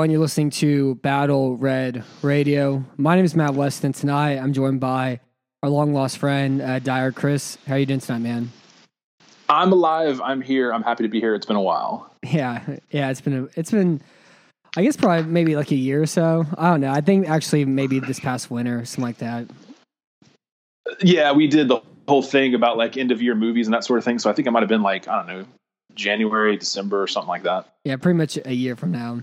Everyone. You're listening to Battle Red Radio. My name is Matt Weston. Tonight, I'm joined by our long lost friend, uh, Dyer Chris. How are you doing tonight, man? I'm alive. I'm here. I'm happy to be here. It's been a while. Yeah, yeah. It's been a, it's been, I guess probably maybe like a year or so. I don't know. I think actually maybe this past winter, something like that. Yeah, we did the whole thing about like end of year movies and that sort of thing. So I think it might have been like I don't know, January, December, or something like that. Yeah, pretty much a year from now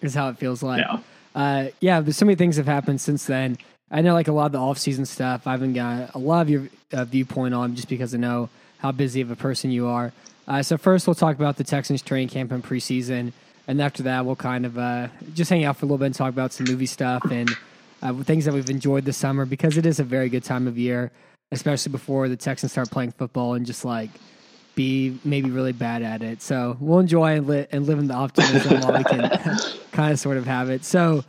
is how it feels like. Yeah. Uh, yeah, but so many things have happened since then. I know like a lot of the off season stuff. I haven't got a lot of your uh, viewpoint on just because I know how busy of a person you are. Uh, so first, we'll talk about the Texans training camp and preseason, and after that, we'll kind of uh, just hang out for a little bit and talk about some movie stuff and uh, things that we've enjoyed this summer because it is a very good time of year, especially before the Texans start playing football and just like be maybe really bad at it. So we'll enjoy and, li- and live in the optimism while we can kind of sort of have it. So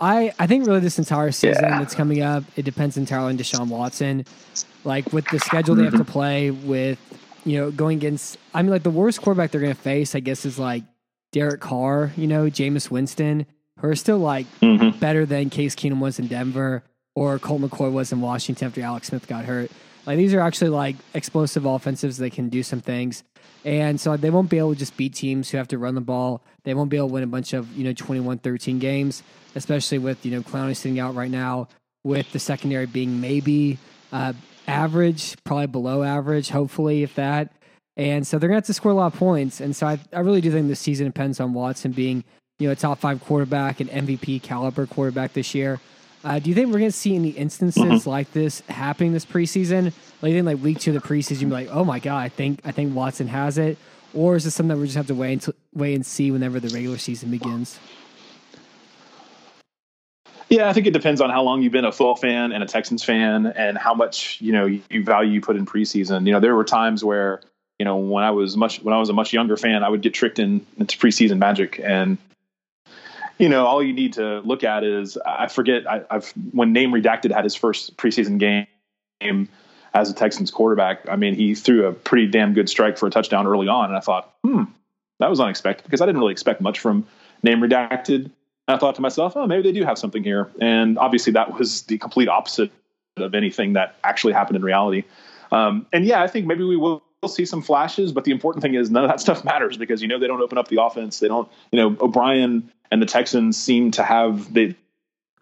I I think really this entire season Yeah. that's coming up, it depends entirely on Deshaun Watson. Like with the schedule they have to play with, you know, going against I mean like the worst quarterback they're gonna face, I guess, is like Derek Carr, you know, Jameis Winston, who are still like Mm-hmm. better than Case Keenum was in Denver or Colt McCoy was in Washington after Alex Smith got hurt. Like these are actually like explosive offensives. They can do some things. And so they won't be able to just beat teams who have to run the ball. They won't be able to win a bunch of, you know, 21-13 games, especially with, you know, Clowney sitting out right now with the secondary being maybe uh, average, probably below average, hopefully, if that. And so they're going to have to score a lot of points. And so I, I really do think this season depends on Watson being, you know, a top five quarterback, an MVP caliber quarterback this year. Uh, do you think we're going to see any instances like this happening this preseason? Like, in like week two of the preseason, you'd be like, "Oh my god, I think I think Watson has it," or is this something that we just have to wait until, wait and see whenever the regular season begins? Yeah, I think it depends on how long you've been a football fan and a Texans fan, and how much you know you value you put in preseason. You know, there were times where you know when I was much when I was a much younger fan, I would get tricked in into preseason magic, and you know all you need to look at is I forget I, I've when Name Redacted had his first preseason game as a Texans quarterback. I mean, he threw a pretty damn good strike for a touchdown early on, and I thought, hmm, that was unexpected because I didn't really expect much from Name Redacted. And I thought to myself, oh, maybe they do have something here. And obviously, that was the complete opposite of anything that actually happened in reality. Um, and yeah, I think maybe we will see some flashes, but the important thing is none of that stuff matters because you know they don't open up the offense. They don't, you know, O'Brien and the Texans seem to have they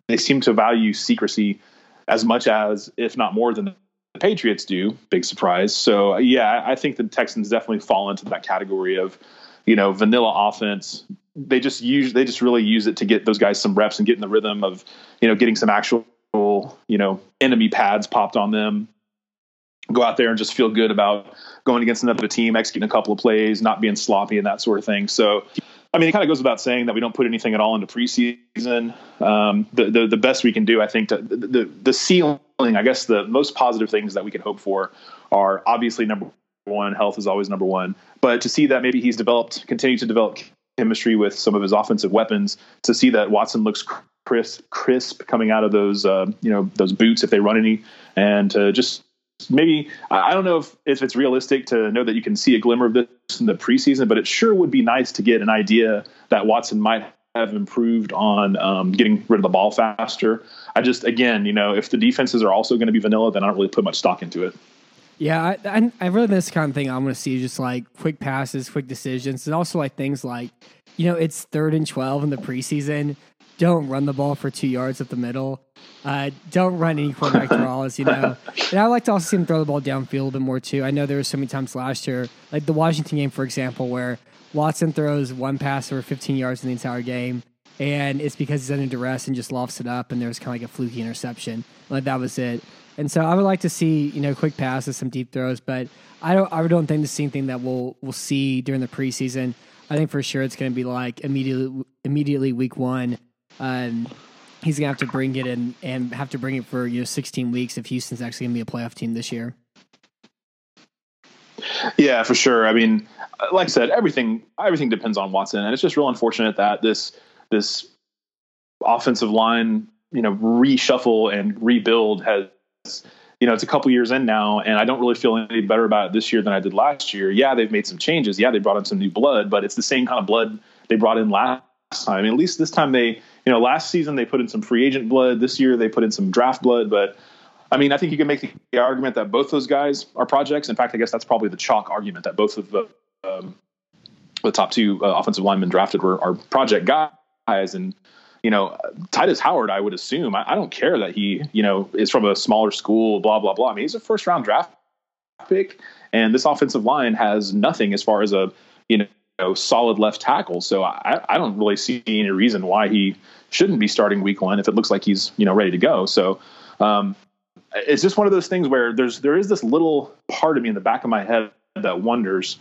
they seem to value secrecy as much as, if not more than the Patriots do. Big surprise. So yeah, I think the Texans definitely fall into that category of, you know, vanilla offense. They just use they just really use it to get those guys some reps and get in the rhythm of, you know, getting some actual, you know, enemy pads popped on them. Go out there and just feel good about going against another team, executing a couple of plays, not being sloppy and that sort of thing. So I mean, it kind of goes without saying that we don't put anything at all into preseason. Um, the, the the best we can do, I think, to, the, the the ceiling. I guess the most positive things that we can hope for are obviously number one. Health is always number one, but to see that maybe he's developed, continued to develop chemistry with some of his offensive weapons. To see that Watson looks crisp, crisp coming out of those, uh, you know, those boots if they run any, and to just maybe I don't know if, if it's realistic to know that you can see a glimmer of this in the preseason, but it sure would be nice to get an idea that Watson might have improved on um, getting rid of the ball faster. I just again, you know, if the defenses are also going to be vanilla, then I don't really put much stock into it. Yeah, I, I, I really this kind of thing I'm going to see just like quick passes, quick decisions, and also like things like, you know, it's third and twelve in the preseason. Don't run the ball for two yards up the middle. Uh, don't run any quarterback draws, you know. And I like to also see him throw the ball downfield a bit more too. I know there were so many times last year, like the Washington game, for example, where Watson throws one pass over 15 yards in the entire game, and it's because he's under duress and just lofts it up, and there's kind of like a fluky interception. Like that was it. And so I would like to see, you know, quick passes, some deep throws, but I don't I don't think this is anything that we'll we'll see during the preseason. I think for sure it's going to be like immediately immediately week one. Um, he's gonna have to bring it in and have to bring it for you know 16 weeks if Houston's actually gonna be a playoff team this year. Yeah, for sure. I mean, like I said, everything everything depends on Watson, and it's just real unfortunate that this this offensive line, you know, reshuffle and rebuild has, you know, it's a couple years in now, and I don't really feel any better about it this year than I did last year. Yeah, they've made some changes. Yeah, they brought in some new blood, but it's the same kind of blood they brought in last time. I mean, at least this time they, you know, last season they put in some free agent blood. This year they put in some draft blood, but I mean, I think you can make the argument that both those guys are projects. In fact, I guess that's probably the chalk argument that both of the um, the top two uh, offensive linemen drafted were are project guys, and you know, Tytus Howard, I would assume. I, I, don't care that he, you know, is from a smaller school, blah blah blah. I mean, he's a first round draft pick, and this offensive line has nothing as far as a you know solid left tackle. So I, I don't really see any reason why he shouldn't be starting week one if it looks like he's you know ready to go. So um, it's just one of those things where there's there is this little part of me in the back of my head that wonders,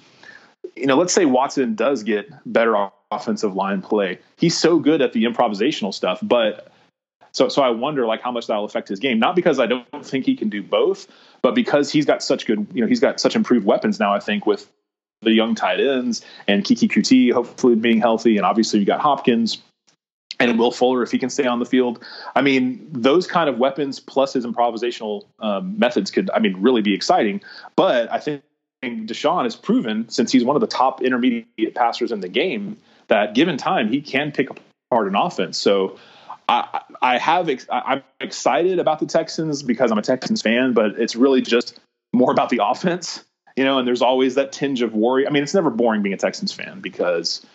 you know, let's say Watson does get better offensive line play. He's so good at the improvisational stuff, but so so I wonder like how much that'll affect his game. Not because I don't think he can do both, but because he's got such good, you know, he's got such improved weapons now. I think with the young tight ends and Keke Coutee hopefully being healthy, and obviously you got Hopkins and Will Fuller if he can stay on the field. I mean, those kind of weapons plus his improvisational um, methods could, I mean, really be exciting. But I think Deshaun has proven since he's one of the top intermediate passers in the game that given time he can pick apart an offense. So I, I have I'm excited about the Texans because I'm a Texans fan, but it's really just more about the offense, you know. And there's always that tinge of worry. I mean, it's never boring being a Texans fan because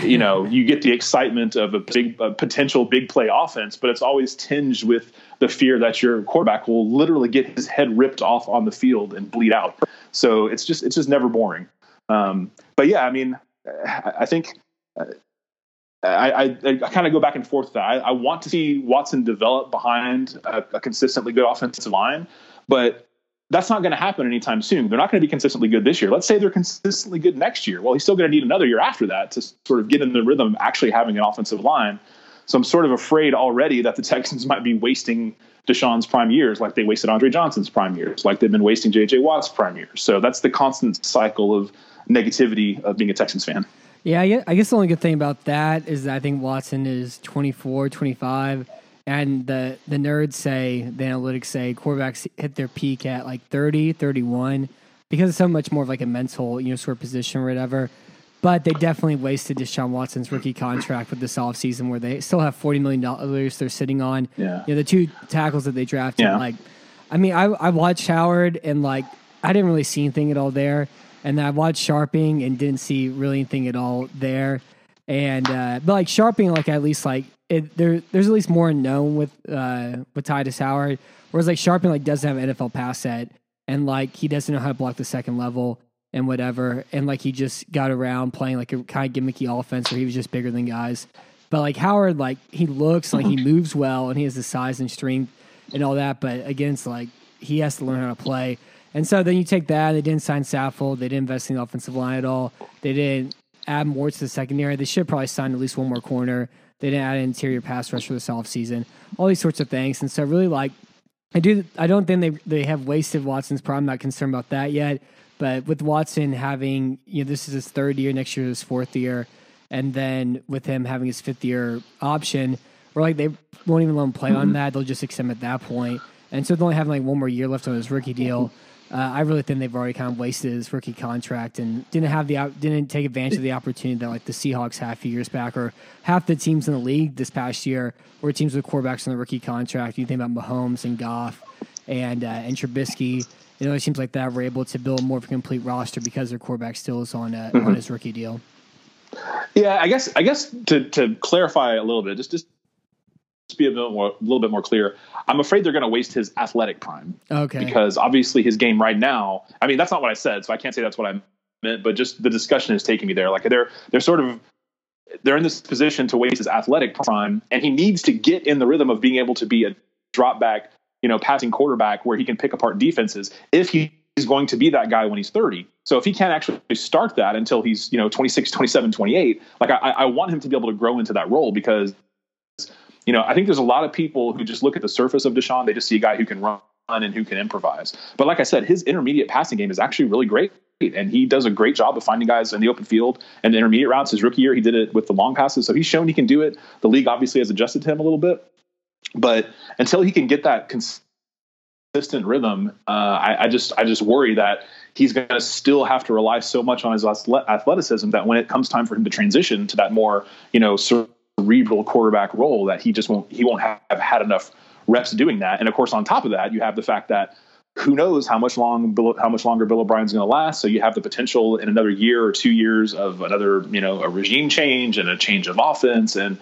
you know, you get the excitement of a big a potential big play offense, but it's always tinged with the fear that your quarterback will literally get his head ripped off on the field and bleed out. So it's just it's just never boring. Um, but yeah, I mean, I, think. Uh, I, I, I kind of go back and forth with that. I, I, want to see Watson develop behind a, a consistently good offensive line, but that's not going to happen anytime soon. They're not going to be consistently good this year. Let's say they're consistently good next year. Well, he's still going to need another year after that to sort of get in the rhythm of actually having an offensive line. So I'm sort of afraid already that the Texans might be wasting Deshaun's prime years like they wasted Andre Johnson's prime years, like they've been wasting J.J. Watt's prime years. So that's the constant cycle of negativity of being a Texans fan. Yeah, I guess the only good thing about that is that I think Watson is 24, 25 and the the nerds say the analytics say quarterbacks hit their peak at like 30 31 because it's so much more of like a mental you know sort of position or whatever but they definitely wasted Deshaun Watson's rookie contract with this offseason where they still have $40 million they're sitting on. Yeah. You know, the two tackles that they drafted, yeah. like, I mean, I, I watched Howard and like, I didn't really see anything at all there. And I watched Scharping and didn't see really anything at all there. And, uh, but like Scharping, like, at least like it, there there's at least more known with uh, with Tytus Howard. Whereas like Scharping like doesn't have an NFL pass set and like he doesn't know how to block the second level and whatever. And like he just got around playing like a kind of gimmicky offense where he was just bigger than guys. But like Howard, like he looks like he moves well and he has the size and strength and all that. But against like he has to learn how to play. And so then you take that. They didn't sign Saffold. They didn't invest in the offensive line at all. They didn't add more to the secondary. They should probably sign at least one more corner. They didn't add an interior pass rush for this offseason. All these sorts of things. And so I really like I do I don't think they they have wasted Watson's prime. I'm not concerned about that yet. But with Watson having you know, this is his third year, next year is his fourth year, and then with him having his fifth year option, we're like they won't even let him play on mm-hmm. that. They'll just extend at that point. And so they only having like one more year left on his rookie deal. Uh, I really think they've already kind of wasted his rookie contract and didn't have the didn't take advantage of the opportunity that like the Seahawks had a few years back, or half the teams in the league this past year were teams with quarterbacks on the rookie contract. You think about Mahomes and Goff and uh, and Trubisky, you know, teams like that were able to build more of a complete roster because their quarterback still is on uh, mm-hmm. on his rookie deal. Yeah, I guess I guess to to clarify a little bit, just just be a little, more, a little bit more clear. I'm afraid they're going to waste his athletic prime. Okay. Because obviously his game right now. I mean, that's not what I said, so I can't say that's what I meant. But just the discussion is taking me there. Like they're they're sort of they're in this position to waste his athletic prime, and he needs to get in the rhythm of being able to be a drop back, you know, passing quarterback where he can pick apart defenses. If he's going to be that guy when he's 30. So if he can't actually start that until he's, you know, 26, 27, 28, like I, I want him to be able to grow into that role because, you know, I think there's a lot of people who just look at the surface of Deshaun. They just see a guy who can run and who can improvise. But like I said, his intermediate passing game is actually really great. And he does a great job of finding guys in the open field and the intermediate routes. His rookie year, he did it with the long passes. So he's shown he can do it. The league obviously has adjusted to him a little bit. But until he can get that consistent rhythm, uh, I, I, just I just worry that he's going to still have to rely so much on his athleticism that when it comes time for him to transition to that more you know cerebral quarterback role, that he just won't he won't have, had enough reps doing that. And of course, on top of that, you have the fact that who knows how much long how much longer Bill O'Brien's going to last. So you have the potential in another year or two years of another you know a regime change and a change of offense and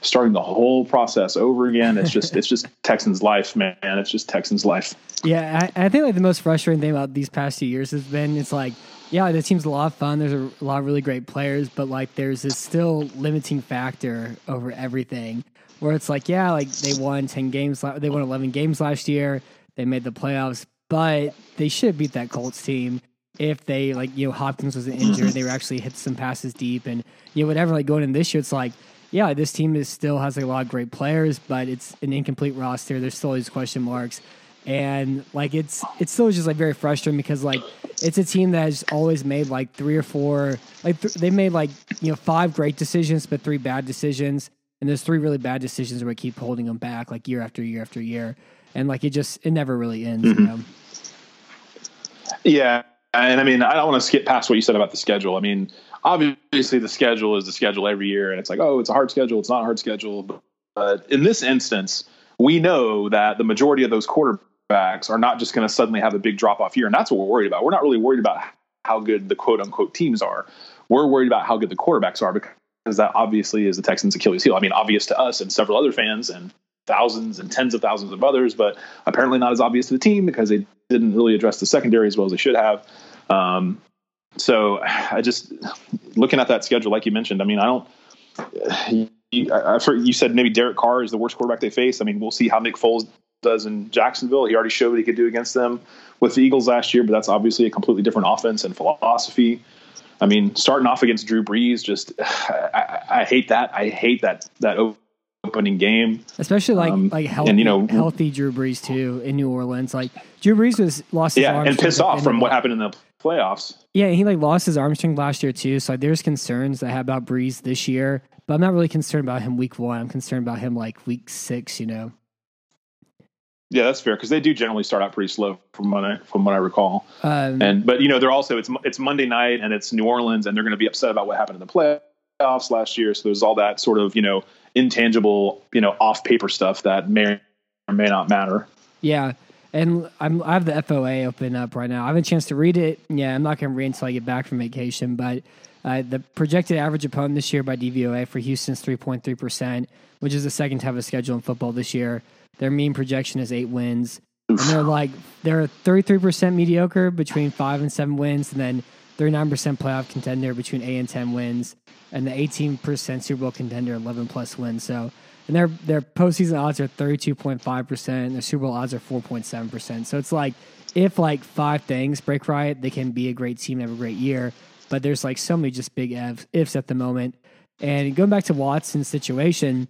starting the whole process over again. It's just it's just Texans life, man. It's just Texans life. Yeah, I, I, think like the most frustrating thing about these past two years has been it's like yeah, the team's a lot of fun. There's a, lot of really great players, but like there's this still limiting factor over everything. Where it's like yeah, like they won ten games, they won eleven games last year. They made the playoffs, but they should beat that Colts team if they like you know Hopkins was injured, they were actually hit some passes deep and you know whatever. Like going in this year, it's like yeah, this team is still has like, a lot of great players, but it's an incomplete roster. There's still these question marks, and like it's it's still just like very frustrating because like it's a team that has always made like three or four like th- they made like you know five great decisions but three bad decisions, and there's three really bad decisions where we keep holding them back like year after year after year, and like it just it never really ends. Mm-hmm. You know? Yeah, and I mean I don't want to skip past what you said about the schedule. I mean obviously the schedule is the schedule every year, and it's like, oh, it's a hard schedule, it's not a hard schedule. But in this instance, we know that the majority of those quarterbacks are not just going to suddenly have a big drop off year, and that's what we're worried about. We're not really worried about how good the quote unquote teams are. We're worried about how good the quarterbacks are because that obviously is the Texans' Achilles heel. I mean, obvious to us and several other fans and thousands and tens of thousands of others, but apparently not as obvious to the team because they didn't really address the secondary as well as they should have. Um, so I just looking at that schedule, like you mentioned. I mean, I don't. You, I've heard you said maybe Derek Carr is the worst quarterback they face. I mean, we'll see how Nick Foles does in Jacksonville. He already showed what he could do against them with the Eagles last year, but that's obviously a completely different offense and philosophy. I mean, starting off against Drew Brees, just I, I hate that. I hate that that opening game, especially like um, like healthy, and, you know healthy Drew Brees too in New Orleans. Like Drew Brees was lost. his Yeah, and pissed off from what happened in the playoffs. Yeah, he like lost his arm strength last year too. So like, there's concerns I have about Brees this year, but I'm not really concerned about him week one. I'm concerned about him like week six. You know. Yeah, that's fair because they do generally start out pretty slow from what I from what I recall. Um, and but you know they're also it's it's Monday night and it's New Orleans and they're going to be upset about what happened in the playoffs last year. So there's all that sort of you know intangible you know off paper stuff that may or may not matter. Yeah, and I'm, I have the FOA open up right now. I have a chance to read it. Yeah, I'm not going to read until I get back from vacation. But uh, the projected average opponent this year by DVOA for Houston's 3.3%, which is the second toughest schedule in football this year. Their mean projection is eight wins. And they're like, they're 33% mediocre between five and seven wins, and then 39% playoff contender between eight and 10 wins, and the 18% Super Bowl contender, 11 plus wins. So and their their postseason odds are thirty two point five percent. Their Super Bowl odds are four point seven percent. So it's like if like five things break right, they can be a great team and have a great year. But there's like so many just big ifs at the moment. And going back to Watson's situation,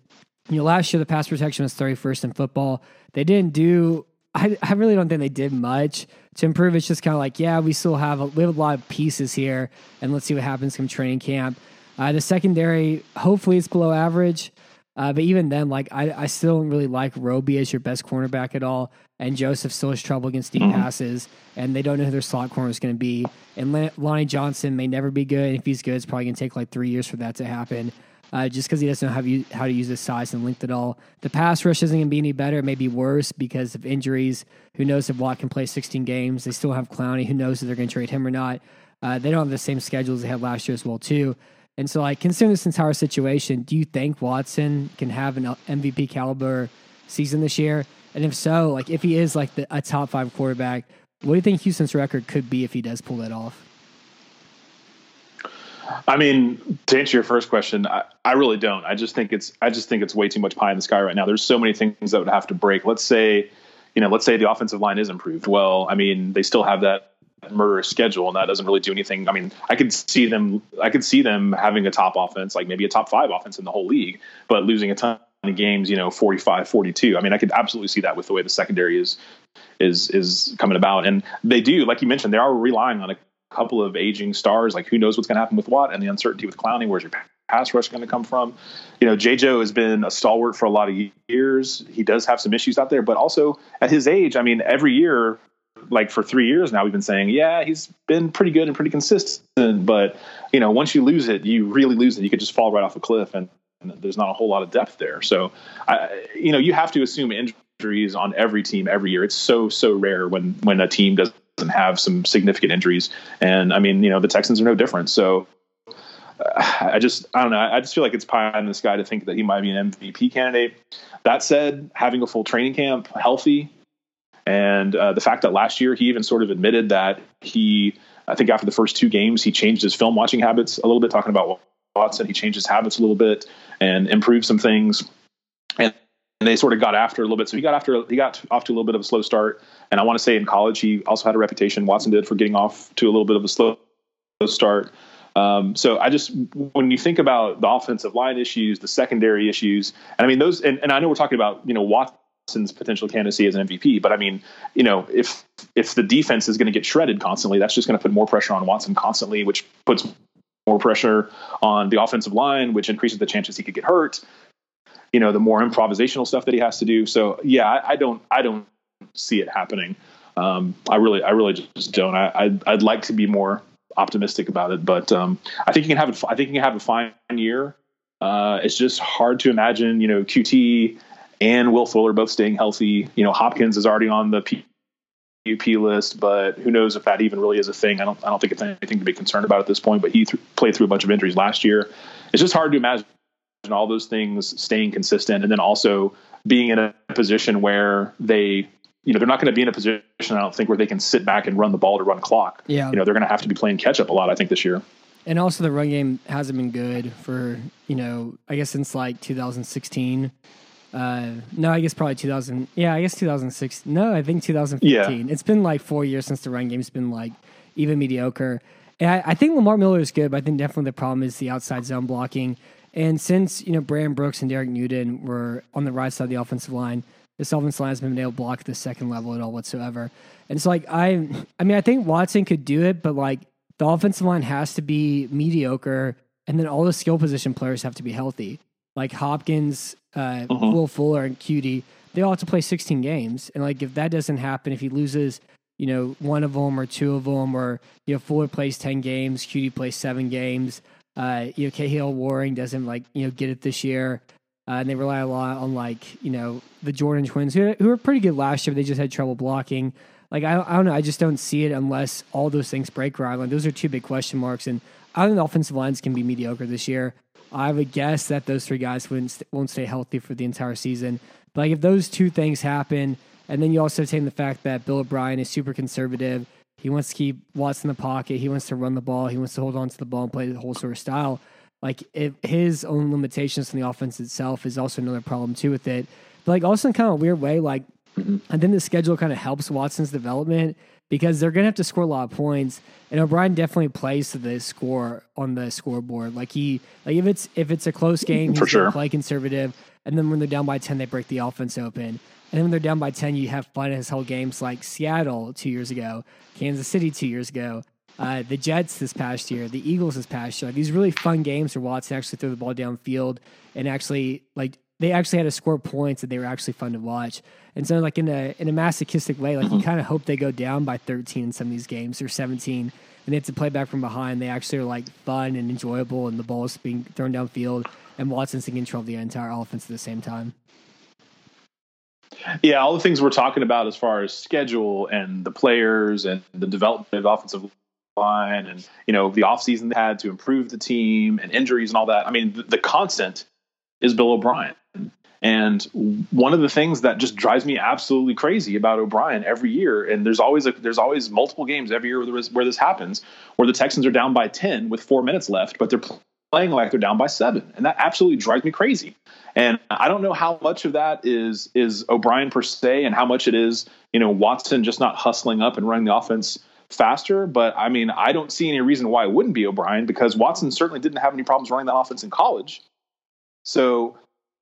you know, last year the pass protection was 31st in football. They didn't do. I, I really don't think they did much to improve. It's just kind of like, yeah, we still have a, we have a lot of pieces here, and let's see what happens from training camp. Uh, the secondary, hopefully, it's below average. Uh, but even then, like I, I still don't really like Roby as your best cornerback at all. And Joseph still has trouble against deep mm-hmm. passes, and they don't know who their slot corner is going to be. And Lonnie Johnson may never be good. And if he's good, it's probably going to take like three years for that to happen. Uh, just because he doesn't know how, how to use his size and length at all. The pass rush isn't going to be any better. It may be worse because of injuries. Who knows if Watt can play 16 games? They still have Clowney. Who knows if they're going to trade him or not? Uh, they don't have the same schedule as they had last year as well, too. And so, like, considering this entire situation, do you think Watson can have an MVP caliber season this year? And if so, like, if he is like the, a top five quarterback, what do you think Houston's record could be if he does pull that off? I mean, to answer your first question, I, I really don't. I just think it's I just think it's way too much pie in the sky right now. There's so many things that would have to break. Let's say you know, let's say the offensive line is improved. Well, I mean, they still have that murderous schedule and that doesn't really do anything. I mean, I could see them I could see them having a top offense, like maybe a top 5 offense in the whole league, but losing a ton of games, you know, 45, 42. I mean, I could absolutely see that with the way the secondary is is is coming about and they do, like you mentioned, they are relying on a couple of aging stars, like who knows what's going to happen with Watt and the uncertainty with Clowney, where's your pass rush going to come from? You know, JJo has been a stalwart for a lot of years. He does have some issues out there, but also at his age, I mean, every year like for three years now, we've been saying, yeah, he's been pretty good and pretty consistent. But you know, once you lose it, you really lose it. You could just fall right off a cliff, and, and there's not a whole lot of depth there. So, I, you know, you have to assume injuries on every team every year. It's so so rare when when a team doesn't have some significant injuries, and I mean, you know, the Texans are no different. So. I just I don't know. I just feel like it's pie in the sky to think that he might be an MVP candidate. That said, having a full training camp, healthy, and uh, the fact that last year he even sort of admitted that he, I think after the first two games, he changed his film watching habits a little bit, talking about Watson. He changed his habits a little bit and improved some things. They sort of got after a little bit. So he got after he got off to a little bit of a slow start. And I want to say in college he also had a reputation. Watson did for getting off to a little bit of a slow start. Um, so I just when you think about the offensive line issues, the secondary issues, and I mean those, and, and I know we're talking about you know Watson's potential candidacy as an MVP. But I mean, you know, if if the defense is going to get shredded constantly, that's just going to put more pressure on Watson constantly, which puts more pressure on the offensive line, which increases the chances he could get hurt. You know, the more improvisational stuff that he has to do. So yeah, I, I don't I don't see it happening. Um, I really I really just don't. I I'd, I'd, like to be more optimistic about it, but um, I think you can have a, I think you can have a fine year. Uh, it's just hard to imagine, you know, Coutee and Will Fuller both staying healthy. You know, Hopkins is already on the PUP list, but who knows if that even really is a thing? I don't. I don't think it's anything to be concerned about at this point. But he th- played through a bunch of injuries last year. It's just hard to imagine all those things staying consistent, and then also being in a position where they you know they're not going to be in a position I don't think where they can sit back and run the ball to run clock. Yeah, you know they're going to have to be playing catch up a lot. I think this year. And also the run game hasn't been good for you know I guess since like 2016. Uh, no, I guess probably 2000. Yeah, I guess 2006. No, I think 2015. Yeah. It's been like four years since the run game's been like even mediocre. And I, I, think Lamar Miller is good, but I think definitely the problem is the outside zone blocking. And since you know Brandon Brooks and Derek Newton were on the right side of the offensive line, this offensive line has been able to block the second level at all whatsoever. And it's like I, I mean, I think Watson could do it, but like the offensive line has to be mediocre, and then all the skill position players have to be healthy like Hopkins, uh, uh-huh. Will Fuller, and Coutee, they all have to play 16 games. And like if that doesn't happen, if he loses, you know, one of them or two of them, or you know, Fuller plays 10 games, Coutee plays seven games. Uh, you know, Kahale Warring doesn't like you know get it this year. Uh, and they rely a lot on like you know the Jordan twins who who were pretty good last year. But they just had trouble blocking. Like I, I don't know. I just don't see it unless all those things break right. Like those are two big question marks. And I think the offensive lines can be mediocre this year. I would guess that those three guys wouldn't won't stay healthy for the entire season. But like if those two things happen, and then you also take the fact that Bill O'Brien is super conservative. He wants to keep Watson in the pocket. He wants to run the ball. He wants to hold on to the ball and play the whole sort of style. Like if his own limitations in the offense itself is also another problem too with it. But like also in kind of a weird way, like. I think the schedule kind of helps Watson's development because they're going to have to score a lot of points. And O'Brien definitely plays to the score on the scoreboard. Like he, like if it's if it's a close game, he's For sure. play conservative. And then when they're down by ten, they break the offense open. And then when they're down by ten, you have fun as whole games like Seattle two years ago, Kansas City two years ago, uh, the Jets this past year, the Eagles this past year. Like, these really fun games where Watson actually threw the ball downfield and actually like they actually had to score points and they were actually fun to watch. And so, like in a in a masochistic way, like mm-hmm. you kind of hope they go down by 13 in some of these games or 17, and they have to play back from behind. They actually are like fun and enjoyable, and the ball is being thrown downfield, and Watson's in control of the entire offense at the same time. Yeah, all the things we're talking about as far as schedule and the players and the development of offensive line and you know the offseason they had to improve the team and injuries and all that. I mean, the, the constant is Bill O'Brien. And one of the things that just drives me absolutely crazy about O'Brien every year, and there's always a, there's always multiple games every year where, where this happens, where the Texans are down by ten with four minutes left, but they're playing like they're down by seven, and that absolutely drives me crazy. And I don't know how much of that is is O'Brien per se, and how much it is you know Watson just not hustling up and running the offense faster. But I mean, I don't see any reason why it wouldn't be O'Brien because Watson certainly didn't have any problems running that offense in college. So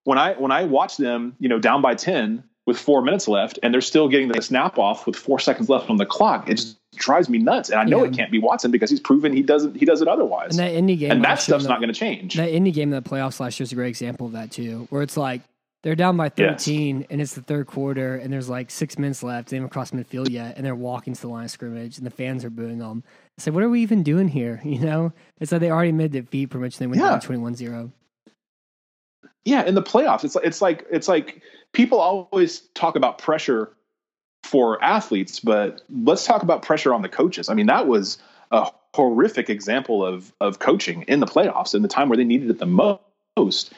when I when I watch them, you know, down by ten with four minutes left, and they're still getting the snap off with four seconds left on the clock, it just drives me nuts. And I know Yeah. it can't be Watson because he's proven he doesn't he does it otherwise. And that Indy game, and that last year in stuff's not going to change. That Indy game in the playoffs last year is a great example of that too, where it's like they're down by Yes. 13 and it's the third quarter and there's like six minutes left. They haven't crossed midfield yet and they're walking to the line of scrimmage and the fans are booing them. It's like, what are we even doing here? You know, it's like they already made the defeat pretty much. They went Yeah. down 21 0. yeah, in the playoffs, it's like, it's like it's like people always talk about pressure for athletes, but let's talk about pressure on the coaches. I mean, that was a horrific example of of coaching in the playoffs in the time where they needed it the most.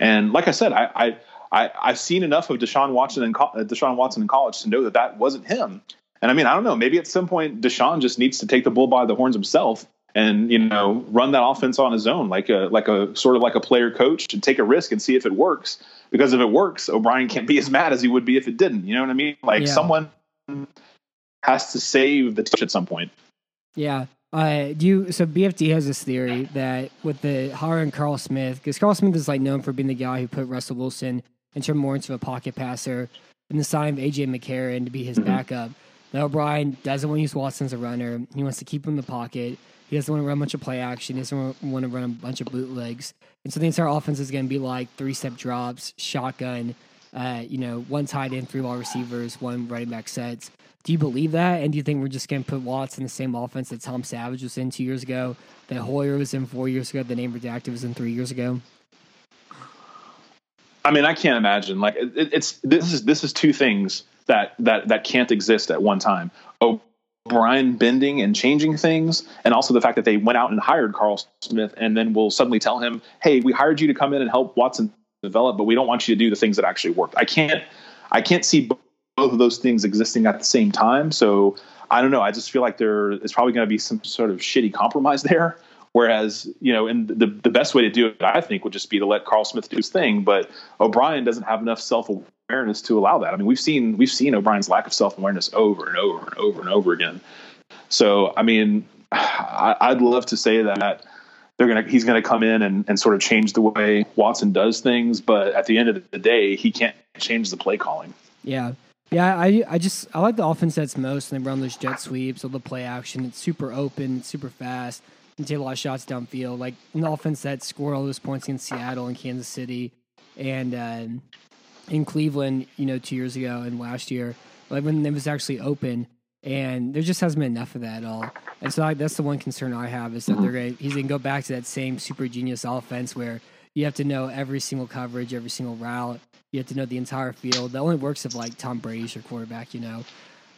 And like I said, I I, I I've seen enough of Deshaun Watson and uh, Deshaun Watson in college to know that that wasn't him. And I mean, I don't know. Maybe at some point, Deshaun just needs to take the bull by the horns himself and you know run that offense on his own, like a like a sort of like a player coach, and take a risk and see if it works. Because if it works, O'Brien can't be as mad as he would be if it didn't. You know what I mean? Like Yeah. someone has to save the team at some point. Yeah. Uh, do you, so BFD has this theory that with the hiring Carl Smith, because Carl Smith is like known for being the guy who put Russell Wilson and turned more into a pocket passer, and the sign of AJ McCarron to be his backup. Now O'Brien doesn't want to use Watson as a runner. He wants to keep him in the pocket. He doesn't want to run a bunch of play action. He doesn't want to run a bunch of bootlegs. And so the entire offense is going to be like three step drops, shotgun, uh, you know, one tight end, three wide receivers, one running back sets. Do you believe that? And do you think we're just going to put Watts in the same offense that Tom Savage was in two years ago, that Hoyer was in four years ago, the name redacted was in three years ago? I mean, I can't imagine. Like it, it's this is this is two things that that that can't exist at one time. O'Brien bending and changing things, and also the fact that they went out and hired Carl Smith, and then will suddenly tell him, "Hey, we hired you to come in and help Watson develop, but we don't want you to do the things that actually worked." I can't, I can't see both of those things existing at the same time. So I don't know. I just feel like there is probably going to be some sort of shitty compromise there. Whereas, you know, and the the best way to do it, I think, would just be to let Carl Smith do his thing. But O'Brien doesn't have enough self awareness to allow that. I mean, we've seen we've seen O'Brien's lack of self awareness over and over and over and over again. So, I mean, I, I'd love to say that they're gonna he's gonna come in and, and sort of change the way Watson does things, but at the end of the day, he can't change the play calling. Yeah. Yeah, I I just I like the offense that's most and they run those jet sweeps or the play action. It's super open, super fast, and take a lot of shots downfield. Like an offense that scored all those points in Seattle and Kansas City and um, in Cleveland, you know, two years ago and last year, like when it was actually open. And there just hasn't been enough of that at all. And so like, that's the one concern I have is that they're going he's going to go back to that same super genius offense where you have to know every single coverage, every single route. You have to know the entire field. That only works if like Tom Brady's your quarterback, you know.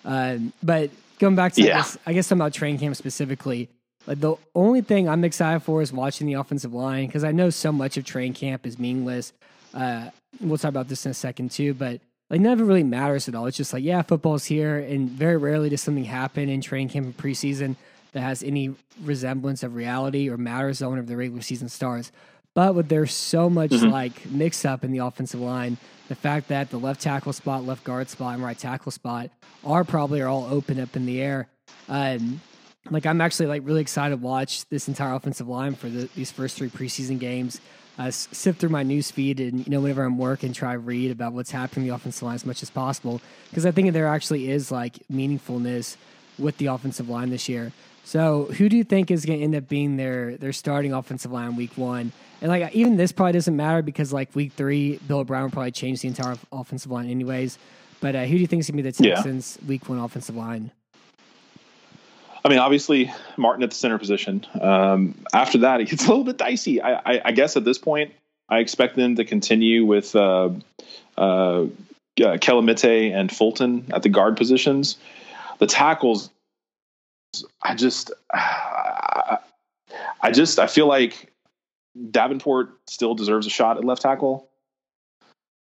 Um, but going back to I Yeah. guess, I guess something about training camp specifically. Like the only thing I'm excited for is watching the offensive line because I know so much of training camp is meaningless. Uh, we'll talk about this in a second too, but like none of it really matters at all. It's just like yeah, football's here, and very rarely does something happen in training camp and preseason that has any resemblance of reality or matters on of the regular season stars. But with there's so much like mix up in the offensive line, the fact that the left tackle spot, left guard spot, and right tackle spot are probably are all open up in the air. Um, like I'm actually like really excited to watch this entire offensive line for the, these first three preseason games. Uh, sift through my news feed and you know whenever I'm working, try to read about what's happening in the offensive line as much as possible because I think there actually is like meaningfulness with the offensive line this year. So who do you think is going to end up being their their starting offensive line week one? And like even this probably doesn't matter because like week three, Bill O'Brien will probably change the entire offensive line anyways. But uh, who do you think is going to be the Yeah. Texans week one offensive line? I mean, obviously Martin at the center position. Um, after that, it gets a little bit dicey. I, I, I guess at this point, I expect them to continue with uh, uh, uh, Kelemete and Fulton at the guard positions. The tackles, I just, I, I just, I feel like Davenport still deserves a shot at left tackle.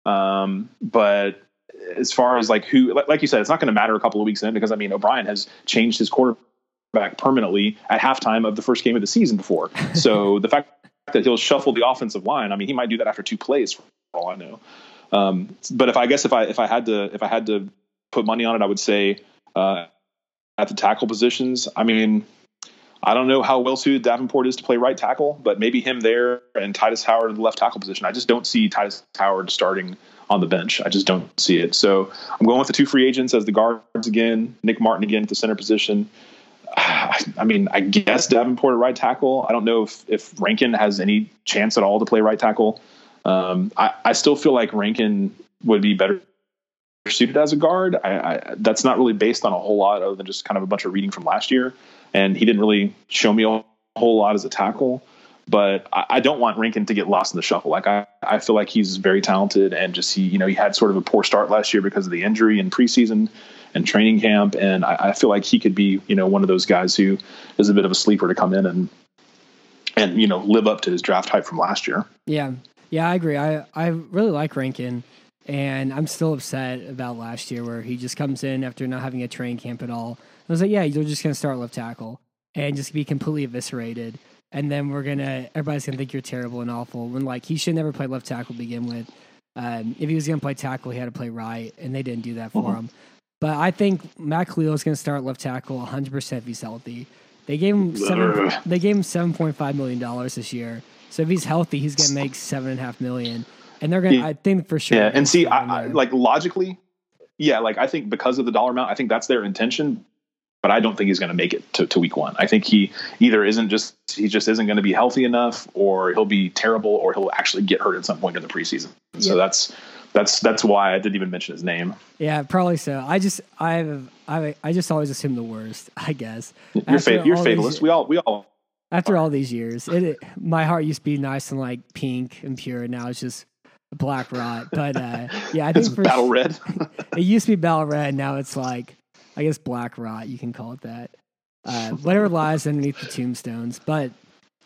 Um, but as far as like who, like, like you said, it's not going to matter a couple of weeks in because I mean O'Brien has changed his quarterback permanently at halftime of the first game of the season before. So the fact that he'll shuffle the offensive line. I mean, he might do that after two plays, for all I know. Um, but if I guess if I if I had to if I had to put money on it, I would say uh, at the tackle positions. I mean, I don't know how well suited Davenport is to play right tackle, but maybe him there and Tytus Howard in the left tackle position. I just don't see Tytus Howard starting on the bench. I just don't see it. So I'm going with the two free agents as the guards again, Nick Martin again at the center position. I mean, I guess Davenport at right tackle. I don't know if, if Rankin has any chance at all to play right tackle. Um, I, I still feel like Rankin would be better suited as a guard. I, I, that's not really based on a whole lot other than just kind of a bunch of reading from last year. And he didn't really show me a whole lot as a tackle. But I, I don't want Rankin to get lost in the shuffle. Like I, I feel like he's very talented and just he, you know, he had sort of a poor start last year because of the injury in preseason and training camp. And I, I feel like he could be, you know, one of those guys who is a bit of a sleeper to come in and and you know live up to his draft hype from last year. Yeah, yeah, I agree. I I really like Rankin. And I'm still upset about last year where he just comes in after not having a training camp at all. I was like, yeah, you're just going to start left tackle and just be completely eviscerated. And then we're going to, everybody's going to think you're terrible and awful. When like he should never play left tackle to begin with. Um, if he was going to play tackle, he had to play right, and they didn't do that for mm-hmm. him. But I think Matt Kalil is going to start left tackle 100 percent if he's healthy. They gave him seven. they gave him 7.5 million dollars this year. So if he's healthy, he's going to make seven and a half million and they're gonna. Yeah. I think for sure. Yeah, and see, I, I, like logically, yeah, like I think because of the dollar amount, I think that's their intention. But I don't think he's going to make it to, to week one. I think he either isn't just he just isn't going to be healthy enough, or he'll be terrible, or he'll actually get hurt at some point in the preseason. Yeah. So that's that's that's why I didn't even mention his name. Yeah, probably so. I just I've I I just always assume the worst. I guess you're fa- you're fatalist. These, we all we all after all these years, it, it, my heart used to be nice and like pink and pure. And Now it's just Black Rot. But uh, yeah, I think it's Battle Red. it used to be Battle Red. Now it's like I guess Black Rot. You can call it that. Uh, whatever lies underneath the tombstones. But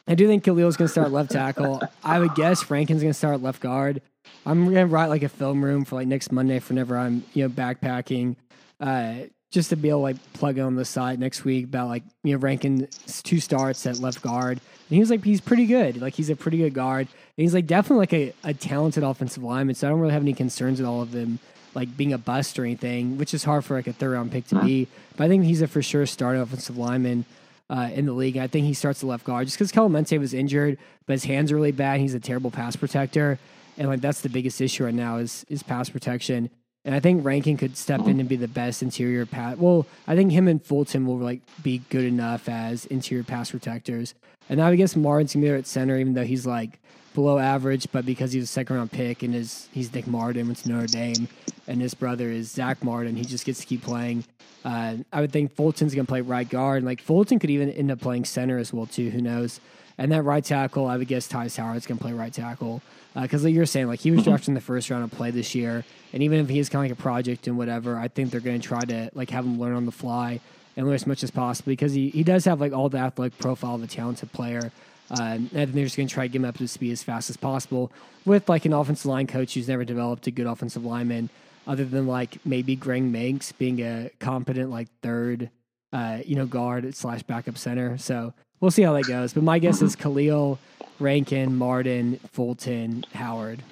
I do think Kalil's going to start left tackle. I would guess Rankin's going to start left guard. I'm to write like a film room for like next Monday for whenever I'm you know backpacking. Uh, just to be able to like plug on the side next week about like you know Rankin two starts at left guard. And he was like he's pretty good. Like he's a pretty good guard. And he's like definitely like a, a talented offensive lineman. So I don't really have any concerns with all of them like being a bust or anything, which is hard for like a third round pick to be. But I think he's a for sure starting offensive lineman. Uh, in the league. I think he starts the left guard just because Kelemete was injured, but his hands are really bad. He's a terrible pass protector, and like that's the biggest issue right now is is pass protection. And I think Rankin could step in and be the best interior pass. Well, I think him and Fulton will like be good enough as interior pass protectors. And I guess Martin's gonna be there at center, even though he's like below average, but because he's a second round pick and his he's Nick Martin, went to Notre Dame, and his brother is Zach Martin, he just gets to keep playing. Uh, I would think Fulton's gonna play right guard. and Like Fulton could even end up playing center as well too. Who knows? And that right tackle, I would guess Tytus Howard's gonna play right tackle because uh, like you're saying, like he was mm-hmm. drafted in the first round of play this year, and even if he's kind of like a project and whatever, I think they're going to try to like have him learn on the fly and learn as much as possible because he, he does have like all the athletic profile of a talented player. Uh, and they're just going to try to get him up to speed as fast as possible with like an offensive line coach who's never developed a good offensive lineman, other than like maybe Greg Mancz being a competent like third, uh, you know, guard slash backup center. So we'll see how that goes. But my guess is Kalil, Rankin, Martin, Fulton, Howard.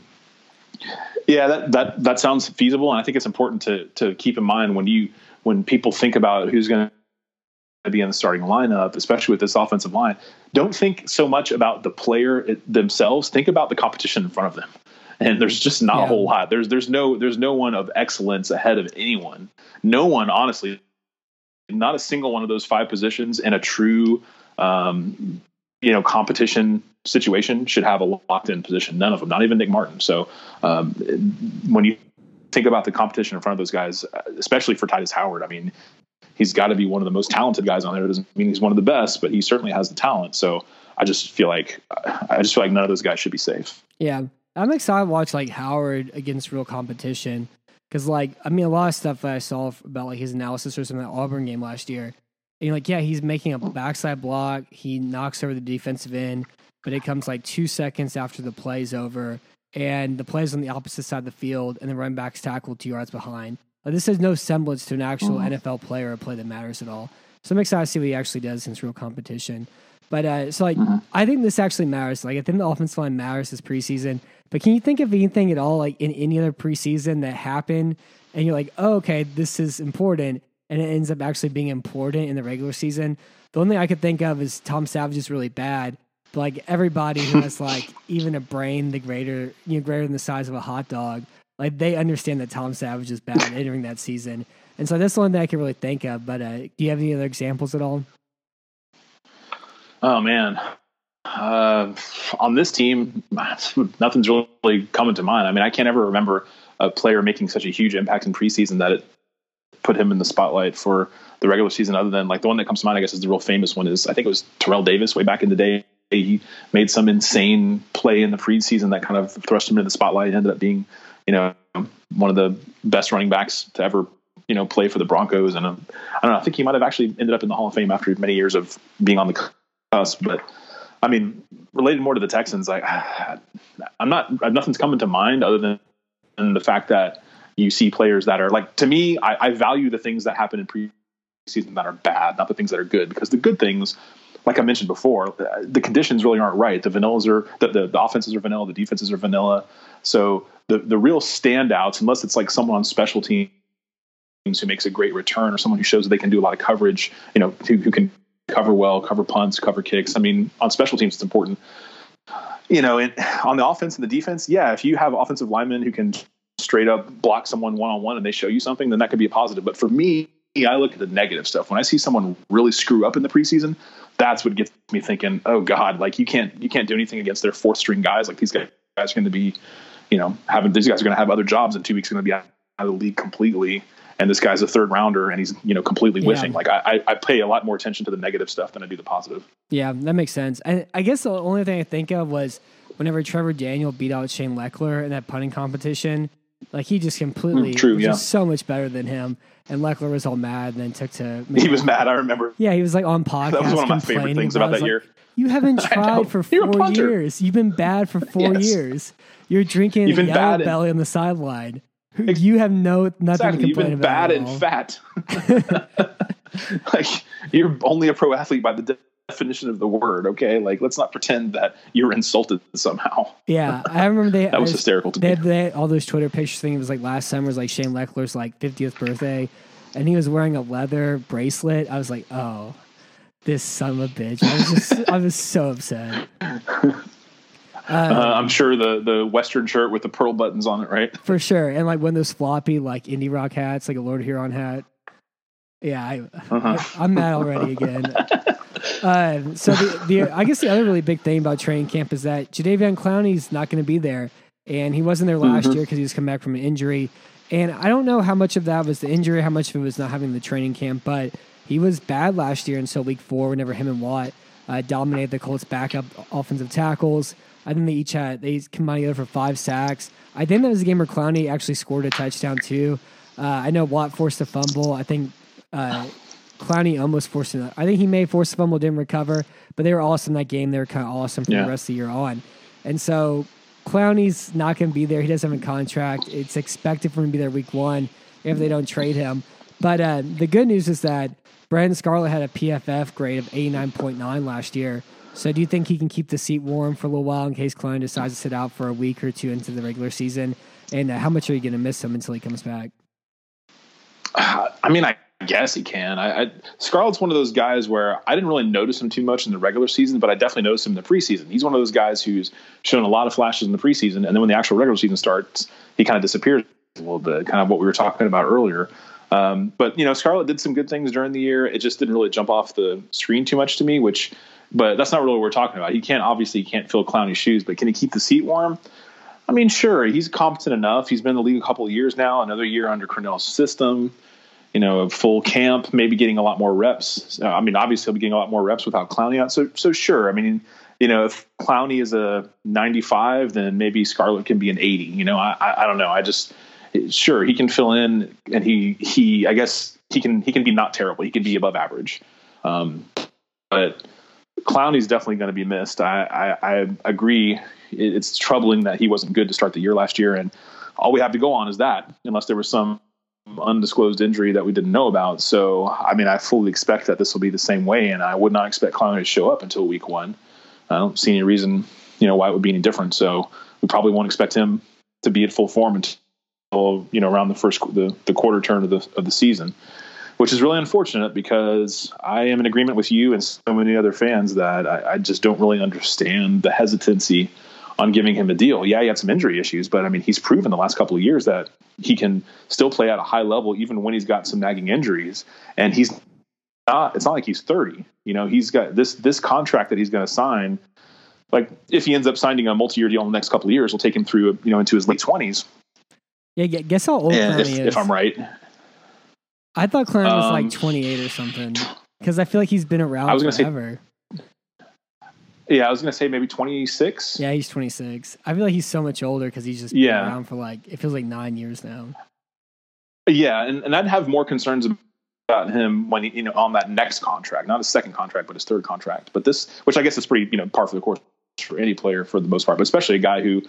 Yeah, that, that that sounds feasible, and I think it's important to to keep in mind when you when people think about who's going to be in the starting lineup, especially with this offensive line. Don't think so much about the player themselves. Think about the competition in front of them. And there's just not yeah. a whole lot. There's there's no there's no one of excellence ahead of anyone. No one, honestly, not a single one of those five positions in a true um, you know competition situation should have a locked in position. None of them, not even Nick Martin. So um, when you think about the competition in front of those guys, especially for Tytus Howard, I mean, he's got to be one of the most talented guys on there. It doesn't mean he's one of the best, but he certainly has the talent. So I just feel like I just feel like none of those guys should be safe. Yeah, I'm excited to watch like Howard against real competition because like I mean a lot of stuff that I saw about like his analysis or some of that Auburn game last year. And you're like, yeah, he's making a backside block. He knocks over the defensive end but it comes like two seconds after the play's over, and the play's on the opposite side of the field, and the run back's tackled two yards behind. Like, this has no semblance to an actual mm-hmm. NFL player or a play that matters at all. So I'm excited to see what he actually does against real competition. But uh, so like, mm-hmm. I think this actually matters. Like, I think the offensive line matters this preseason. But can you think of anything at all, like in any other preseason that happened, and you're like, oh, okay, this is important, and it ends up actually being important in the regular season? The only thing I could think of is Tom Savage is really bad. But like everybody who has like even a brain the greater, you know, greater than the size of a hot dog, like they understand that Tom Savage is bad entering that season. And so that's the only thing I can really think of. But uh, do you have any other examples at all? Oh man, uh, on this team, nothing's really coming to mind. I mean, I can't ever remember a player making such a huge impact in preseason that it put him in the spotlight for the regular season. Other than like the one that comes to mind, I guess is the real famous one is I think it was Terrell Davis way back in the day. He made some insane play in the preseason that kind of thrust him into the spotlight. Ended up being, you know, one of the best running backs to ever you know play for the Broncos. And um, I don't know. I think he might have actually ended up in the Hall of Fame after many years of being on the cusp. But I mean, related more to the Texans, like I'm not nothing's coming to mind other than the fact that you see players that are like to me, I, I value the things that happen in preseason that are bad, not the things that are good, because the good things like I mentioned before, uh, the conditions really aren't right. The vanillas are the, the, the, offenses are vanilla, the defenses are vanilla. So the the real standouts, unless it's like someone on special teams who makes a great return or someone who shows that they can do a lot of coverage, you know, who, who can cover well, cover punts, cover kicks. I mean, on special teams, it's important. You know, and on the offense and the defense, yeah, if you have offensive linemen who can straight up block someone one on one and they show you something, then that could be a positive. But for me, I look at the negative stuff. When I see someone really screw up in the preseason, that's what gets me thinking, oh God, like you can't you can't do anything against their fourth string guys. Like these guys are going to be, you know, having these guys are going to have other jobs in two weeks. Going to be out of the league completely and this guy's a third rounder and he's you know completely whiffing. Yeah. Like I, I pay a lot more attention to the negative stuff than I do the positive. Yeah, that makes sense. And I guess the only thing I think of was whenever Trevor Daniel beat out Shane Lechler in that punting competition. Like he just completely mm, true, yeah. so much better than him. And Lechler was all mad and then took to He was mad, I remember. Yeah, he was like on podcast. That was one of my favorite things about, that like, year. You haven't tried for four years. You've been bad for four yes. years. You're drinking You've been yellow belly on the sideline. You have no nothing exactly. to complain You've been bad and fat. like you're only a pro athlete by the definition of the word. Okay, like let's not pretend that you're insulted somehow. Yeah, I remember they that was, was hysterical to they me. Had, they had all those Twitter pictures. Thing it was like last summer was like Shane Lechler's like 50th birthday, and he was wearing a leather bracelet. I was like, oh, this son of a bitch. I was just I was so upset. Uh, uh, I'm sure the the Western shirt with the pearl buttons on it, right? For sure, and like one of those floppy like indie rock hats, like a Lord Huron hat. Yeah, I, uh-huh. I, am mad already again. uh, so the, the I guess the other really big thing about training camp is that Jadeveon Clowney's not going to be there, and he wasn't there last mm-hmm. year because he was coming back from an injury. And I don't know how much of that was the injury, how much of it was not having the training camp, but he was bad last year until week four, whenever him and Watt uh, dominated the Colts' backup offensive tackles. I think they each had they combined together for five sacks. I think that was a game where Clowney actually scored a touchdown too. Uh, I know Watt forced a fumble. I think uh, Clowney almost forced it. I think he may force a fumble, didn't recover, but they were awesome that game. They were kind of awesome for yeah. the rest of the year on. And so Clowney's not going to be there. He doesn't have a contract. It's expected for him to be there week one if they don't trade him. But uh, the good news is that Brennan Scarlett had a PFF grade of 89.9 last year. So do you think he can keep the seat warm for a little while in case Clowney decides to sit out for a week or two into the regular season? And uh, how much are you going to miss him until he comes back? Uh, I mean, I guess he can. I, I, Scarlett's one of those guys where I didn't really notice him too much in the regular season, but I definitely noticed him in the preseason. He's one of those guys who's shown a lot of flashes in the preseason, and then when the actual regular season starts, he kind of disappears a little bit, kind of what we were talking about earlier. Um, but you know, Scarlett did some good things during the year. It just didn't really jump off the screen too much to me, which but that's not really what we're talking about. He can't obviously he can't fill Clowney's shoes, but can he keep the seat warm? I mean, sure, he's competent enough. He's been in the league a couple of years now, another year under Crennel's system. You know, a full camp, maybe getting a lot more reps. I mean, obviously he'll be getting a lot more reps without Clowney out. So, so sure. I mean, you know, if Clowney is a 95, then maybe Scarlett can be an 80. You know, I, I, I don't know. I just sure he can fill in, and he he I guess he can he can be not terrible. He can be above average. Um, but Clowney's definitely going to be missed. I, I, I agree. It's troubling that he wasn't good to start the year last year, and all we have to go on is that, unless there was some undisclosed injury that we didn't know about. So, I mean, I fully expect that this will be the same way, and I would not expect Clowney to show up until week one. I don't see any reason, you know, why it would be any different. So, we probably won't expect him to be at full form until you know around the first the, the quarter turn of the of the season, which is really unfortunate because I am in agreement with you and so many other fans that I, I just don't really understand the hesitancy on giving him a deal. Yeah, he had some injury issues, but I mean, he's proven the last couple of years that he can still play at a high level even when he's got some nagging injuries. And he's not. It's not like he's thirty. You know, he's got this this contract that he's going to sign. Like, if he ends up signing a multi-year deal in the next couple of years, will take him through you know into his late twenties. Yeah, guess how old And if, is. if I'm right, I thought Clowney was Um, like 28 or something because I feel like he's been around I was gonna say- forever. Yeah, I was going to say maybe twenty six. yeah, he's 26. I feel like he's so much older because he's just Yeah. been around for like it feels like nine years now. Yeah, and, and I'd have more concerns about him when he, you know, on that next contract, not his second contract, but his third contract. But this, which I guess is pretty, you know, par for the course for any player for the most part, but especially a guy who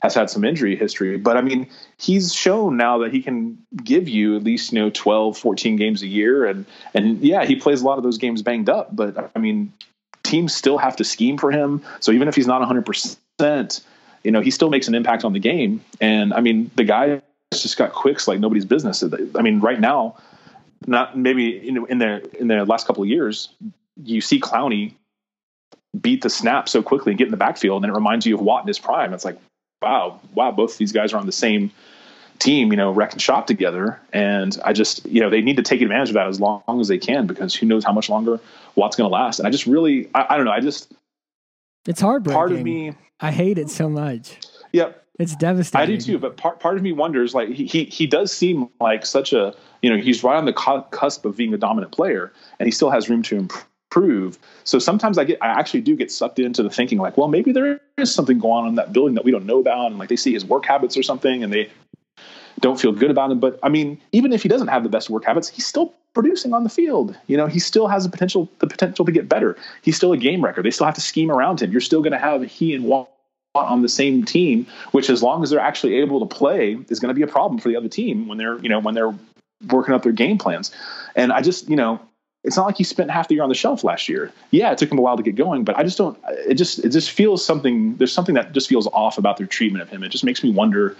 has had some injury history. But I mean, he's shown now that he can give you at least, you know, 12, 14 games a year. And, and yeah, he plays a lot of those games banged up, but I mean, teams still have to scheme for him. So even if he's not 100%, you know, he still makes an impact on the game. And I mean, the guy just got quicks like nobody's business. I mean, right now, not maybe know in the in the last couple of years, you see Clowney beat the snap so quickly and get in the backfield, and it reminds you of Watt in his prime. It's like, wow, wow, both these guys are on the same team, you know, wreck and shop together. And I just, you know, they need to take advantage of that as long as they can because who knows how much longer Watt's going to last. And I just really, I, I don't know, I just It's heartbreaking. part of me, I hate it so much. Yep. It's devastating. I do too, but part part of me wonders like he he, he does seem like such a you know he's right on the cusp of being a dominant player, and he still has room to improve. So sometimes I get I actually do get sucked into the thinking like, well, maybe there is something going on in that building that we don't know about, and like they see his work habits or something, and they don't feel good about him. But I mean, even if he doesn't have the best work habits, he's still producing on the field. You know, he still has the potential the potential to get better. He's still a game record. They still have to scheme around him. You're still going to have he and Watt on the same team, which as long as they're actually able to play is going to be a problem for the other team when they're, you know, when they're working up their game plans. And I just, you know, it's not like he spent half the year on the shelf last year. Yeah, it took him a while to get going, but I just don't it just it just feels something there's something that just feels off about their treatment of him. It just makes me wonder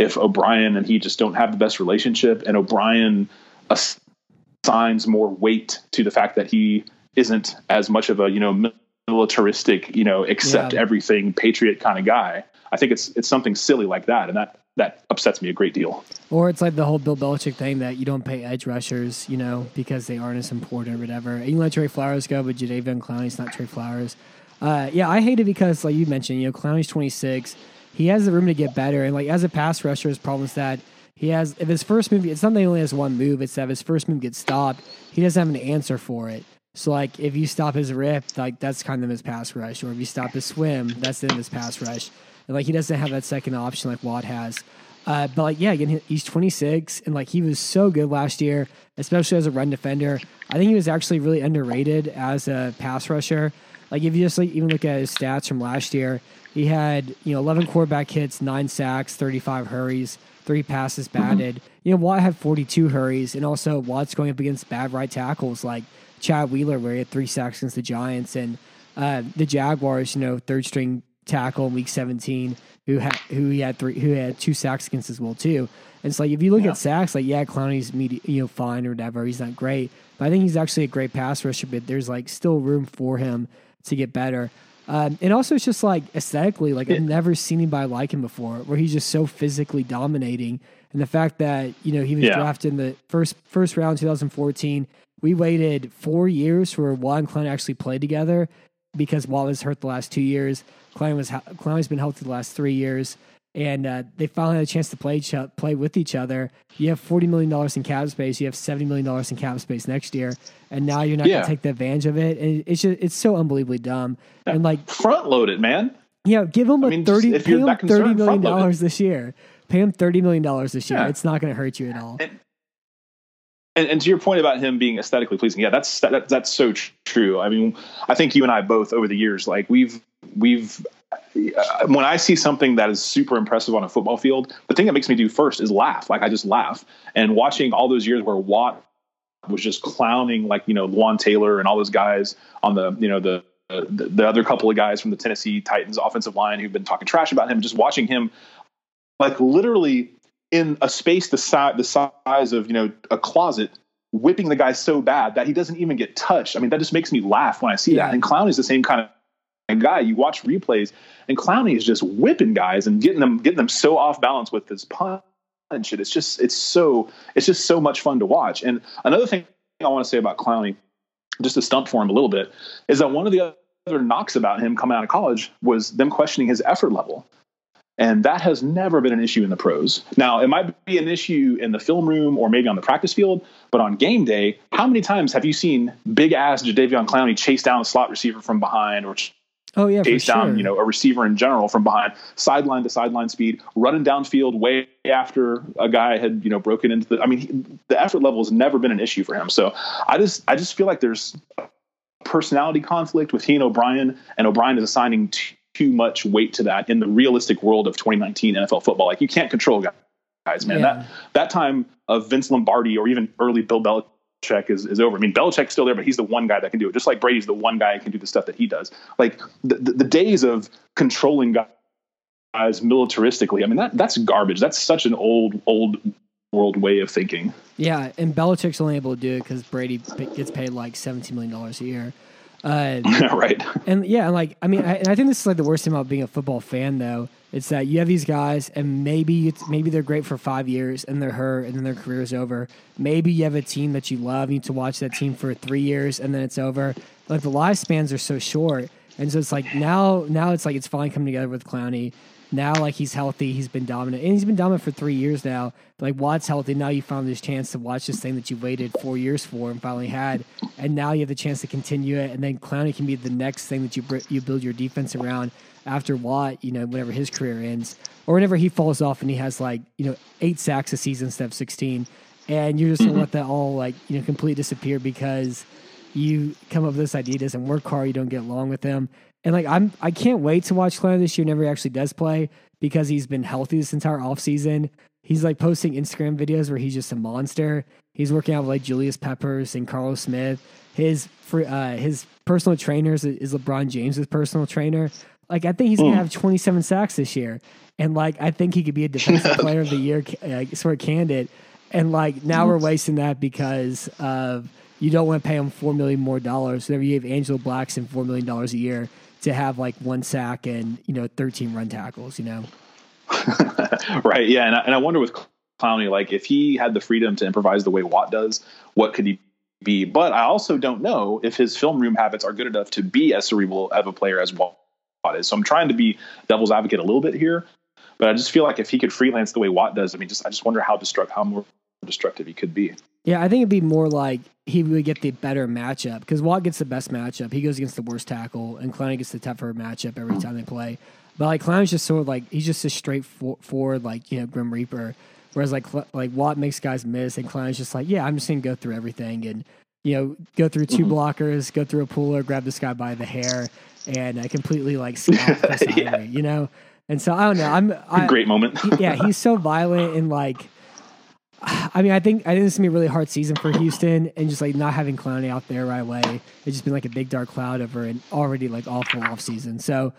if O'Brien and he just don't have the best relationship and O'Brien assigns more weight to the fact that he isn't as much of a, you know, militaristic, you know, accept Yeah. everything patriot kind of guy. I think it's it's something silly like that, and that that upsets me a great deal. Or it's like the whole Bill Belichick thing that you don't pay edge rushers, you know, because they aren't as important or whatever. And you let Trey Flowers go, but Jadeveon Clowney's not Trey Flowers. Uh, yeah, I hate it because, like you mentioned, you know, Clowney's 26. He has the room to get better. And, like, as a pass rusher, his problem is that he has, if his first move, it's not that he only has one move, it's that if his first move gets stopped, he doesn't have an answer for it. So, like, if you stop his rip, like, that's kind of his pass rush. Or if you stop his swim, that's then his pass rush. And, like, he doesn't have that second option like Watt has. Uh, but like, yeah, again, he's 26, and like he was so good last year, especially as a run defender. I think he was actually really underrated as a pass rusher. Like, if you just like even look at his stats from last year, he had you know 11 quarterback hits, nine sacks, 35 hurries, three passes batted. You know, Watt had 42 hurries, and also Watt's going up against bad right tackles like Chad Wheeler, where he had three sacks against the Giants, and uh, the Jaguars. You know, third string tackle in week 17 who had who he had three who had two sacks against as well too. And it's like if you look Yeah. at sacks, like yeah, Clowney's medi- you know fine or whatever, he's not great, but I think he's actually a great pass rusher. But there's like still room for him to get better. Um, and also, it's just like aesthetically, like I've never seen anybody like him before, where he's just so physically dominating. And the fact that you know he was Yeah. drafted in the first first round, 2014, we waited four years for Watt and Clowney actually played together because was hurt the last two years. Clowney was Clowney's been healthy the last three years, and uh, they finally had a chance to play each, play with each other. You have forty million dollars in cap space. You have seventy million dollars in cap space next year, and now you're not Yeah. going to take the advantage of it. And it's just it's so unbelievably dumb. And like, Front load it, man. yeah, give him a mean, thirty. Pay him thirty million front load it. dollars this year. Pay him thirty million dollars this year. Yeah. It's not going to hurt you at all. And, and to your point about him being aesthetically pleasing, yeah, that's that, that's so tr- true. I mean, I think you and I both over the years, like we've we've Uh, when I see something that is super impressive on a football field, the thing that makes me do first is laugh. Like I just laugh. And watching all those years where Watt was just clowning, like you know, Lon Taylor and all those guys on the you know the the, the other couple of guys from the Tennessee Titans offensive line who've been talking trash about him, just watching him like literally in a space the size the size of you know a closet whipping the guy so bad that he doesn't even get touched. I mean, that just makes me laugh when I see yeah. that. And Clowney is the same kind of guy. You watch replays, and Clowney is just whipping guys and getting them getting them so off balance with his punch. And it's just it's so it's just so much fun to watch. And another thing I want to say about Clowney, just to stump for him a little bit, is that one of the other knocks about him coming out of college was them questioning his effort level. And that has never been an issue in the pros. Now, it might be an issue in the film room or maybe on the practice field, but on game day, how many times have you seen big ass Jadeveon Clowney chase down a slot receiver from behind or oh yeah, chase down sure. you know a receiver in general from behind, sideline to sideline speed, running downfield way after a guy had you know broken into the. I mean, the effort level has never been an issue for him. So I just I just feel like there's personality conflict with he and O'Brien, and O'Brien is assigning too much weight to that in the realistic world of 2019 NFL football. Like you can't control guys, man. Yeah. That that time of Vince Lombardi or even early Bill Belichick is, is over. I mean, Belichick's still there, but he's the one guy that can do it. Just like Brady's the one guy who can do the stuff that he does. Like the, the, the days of controlling guys militaristically, I mean, that that's garbage. That's such an old, old world way of thinking. Yeah, and Belichick's only able to do it because Brady gets paid like $17 million a year. Uh, right. And yeah, like I mean, I, I think this is like the worst thing about being a football fan, though. It's that you have these guys, and maybe maybe they're great for five years, and they're hurt, and then their career is over. Maybe you have a team that you love, you need to watch that team for three years, and then it's over. Like the lifespans are so short, and so it's like now, now it's like it's finally coming together with Clowney. Now, like he's healthy, he's been dominant, and he's been dominant for three years now. Like Watt's healthy, now you found this chance to watch this thing that you waited four years for and finally had, and now you have the chance to continue it. And then Clowney can be the next thing that you you build your defense around after Watt. You know, whenever his career ends, or whenever he falls off and he has like you know eight sacks a season instead of sixteen, and you're just gonna mm-hmm. let that all like you know completely disappear because you come up with this idea doesn't work hard, you don't get along with them. and like I'm I can't wait to watch Clowney this year Never actually does play because he's been healthy this entire offseason. He's like posting Instagram videos where he's just a monster. He's working out with like Julius Peppers and Carlos Smith. His uh, his personal trainer is, is LeBron James's personal trainer. Like I think he's gonna hmm. have 27 sacks this year, and like I think he could be a defensive player of the year uh, sort of candidate. And like now we're wasting that because of you don't want to pay him four million more dollars. Whenever you have Angelo Blackson four million dollars a year, to have like one sack and you know 13 run tackles you know right yeah and I, and I wonder with Clowney like if he had the freedom to improvise the way Watt does what could he be but I also don't know if his film room habits are good enough to be as cerebral of a player as Watt is so I'm trying to be devil's advocate a little bit here but I just feel like if he could freelance the way Watt does I mean just I just wonder how destructive how more destructive he could be yeah, I think it'd be more like he would get the better matchup because Watt gets the best matchup. He goes against the worst tackle, and Clowney gets the tougher matchup every time they play. But like Clowney's just sort of like he's just a straightforward like you know Grim Reaper, whereas like like Watt makes guys miss, and Clowney's just like yeah I'm just gonna go through everything and you know go through 2 mm-hmm. blockers, go through a puller, grab this guy by the hair, and I completely like snap yeah. you know. And so I don't know. I'm I, great moment. yeah, he's so violent and like I mean, I think I think this is gonna be a really hard season for Houston, and just like not having Clowney out there right away, it's just been like a big dark cloud over an already like awful off season. So,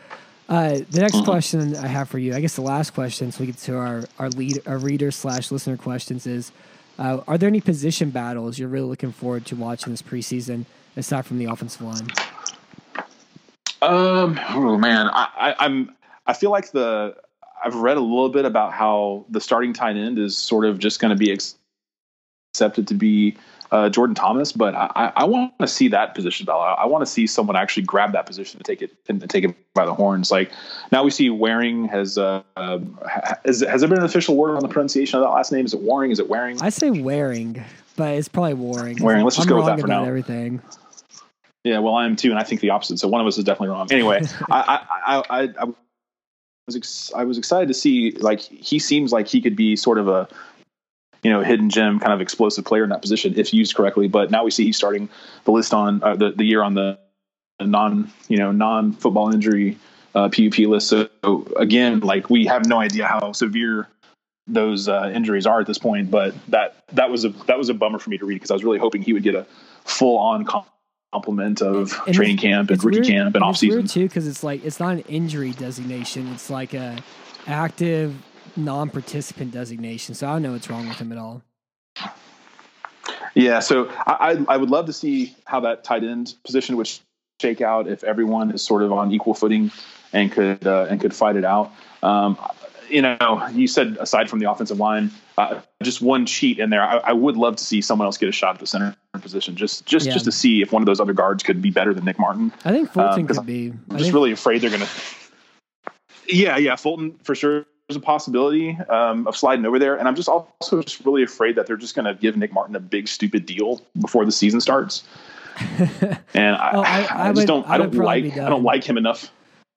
uh, the next question I have for you, I guess the last question, so we get to our our lead our reader slash listener questions is, uh, are there any position battles you're really looking forward to watching this preseason aside from the offensive line? Um, oh man, I, I I'm I feel like the I've read a little bit about how the starting tight end is sort of just going to be accepted to be uh, Jordan Thomas, but I, I want to see that position battle. I, I want to see someone actually grab that position to take it and take it by the horns. Like now we see Warring has uh, uh, has, has there been an official word on the pronunciation of that last name? Is it Warring? Is it Warring? I say Warring, but it's probably Warring. Warring. Let's just I'm go with that for now. Everything. Yeah, well, I am too, and I think the opposite. So one of us is definitely wrong. Anyway, I, I, I, I was ex- I was excited to see like he seems like he could be sort of a you know hidden gem kind of explosive player in that position if used correctly. But now we see he's starting the list on uh, the the year on the non you know non football injury uh, PUP list. So again, like we have no idea how severe those uh, injuries are at this point. But that that was a that was a bummer for me to read because I was really hoping he would get a full on complement of And training camp and rookie weird- camp and off season. too because it's like it's not an injury designation. It's like a active non-participant designation. So I don't know what's wrong with him at all. Yeah, so I, I I would love to see how that tight end position would shake out if everyone is sort of on equal footing and could uh, and could fight it out. Um, you know, you said aside from the offensive line, uh, just one cheat in there. I, I would love to see someone else get a shot at the center position, just just Yeah. just to see if one of those other guards could be better than Nick Martin. I think Fulton 'cause could be. I I'm just think, really afraid they're going to. Yeah, yeah, Fulton for sure. There's a possibility um, of sliding over there, and I'm just also just really afraid that they're just going to give Nick Martin a big stupid deal before the season starts. and I, Oh, I- I, I just would- don't, I don't like, I don't like him enough.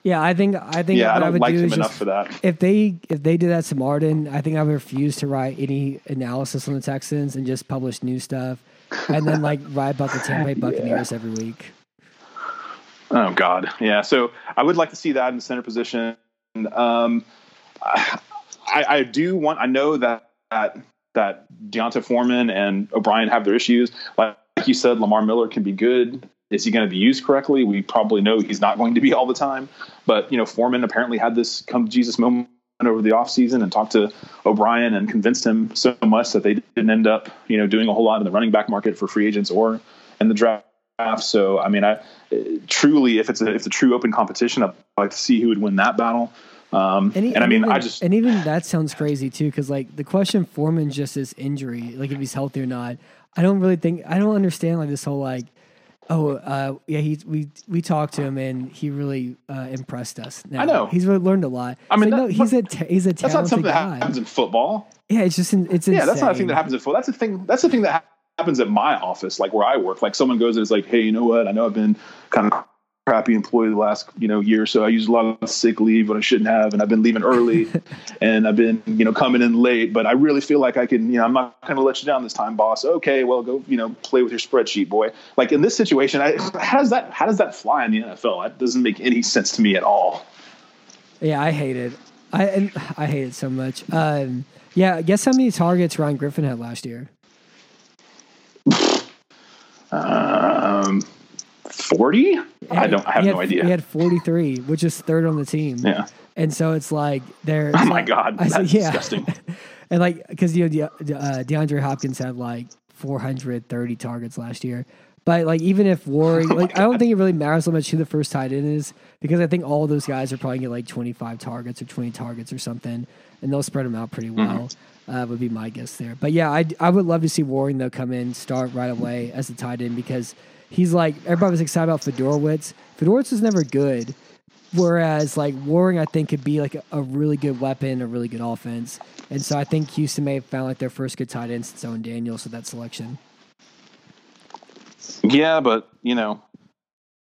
Yeah, I think I think Yeah, what I I don't would like do him is enough just, for that. if they if they did that to Martin, I think I would refuse to write any analysis on the Texans and just publish new stuff, and then like write about the Tampa Bay Buccaneers every week. Oh God, yeah. So I would like to see that in the center position. Um, I, I do want. I know that that that D'Onta Foreman and O'Brien have their issues. Like you said, Lamar Miller can be good. Is he going to be used correctly? We probably know he's not going to be all the time. But you know, Foreman apparently had this come to Jesus moment over the offseason and talked to O'Brien and convinced him so much that they didn't end up, you know, doing a whole lot in the running back market for free agents or in the draft. So, I mean, I truly, if it's a, if it's a true open competition, I'd like to see who would win that battle. Um, and, he- I mean, even, I just, and even that sounds crazy too, because like the question Foreman just is injury, like if he's healthy or not. I don't really think I don't understand like this whole like, oh uh, yeah, he we we talked to him and he really uh, impressed us. Now, I know. he's learned a lot. I mean, that- no, he's a ta- he's a that's not talented something that guy. happens in football. Yeah, it's just in- it's Yeah, that's not a thing that happens in football. That's the thing. That's the thing that happens at my office, like where I work. Like someone goes and is like, "Hey, you know what? I know I've been kind of crappy employee the last you know year, or so I use a lot of sick leave when I shouldn't have, and I've been leaving early, and I've been you know coming in late. But I really feel like I can, you know, I'm not going to let you down this time, boss. Okay, well, go you know play with your spreadsheet, boy. Like in this situation, I, how does that how does that fly in the NFL? That doesn't make any sense to me at all. Yeah, I hate it. I and I hate it so much. Um, yeah, guess how many targets Ryan Griffin had last year? Um, forty? I don't. I have He no idea. He had 43, which is third on the team. yeah. And so it's like they're. Oh my God, I said, that's yeah. disgusting. and like, because you know, De, uh, DeAndre Hopkins had like 430 targets last year. But like, even if Warring, Oh like, I don't think it really matters so much who the first tight end is because I think all those guys are probably gonna get like 25 targets or 20 targets or something, and they'll spread them out pretty Mm-hmm. well. Uh, would be my guess there. But yeah, I I would love to see Warring though come in start right away as the tight end because he's like everybody was excited about Fiedorowicz. Fiedorowicz was never good. Whereas like Warring, I think could be like a, a really good weapon, a really good offense, and so I think Houston may have found like their first good tight end since Owen Daniels with that selection. Yeah, but you know,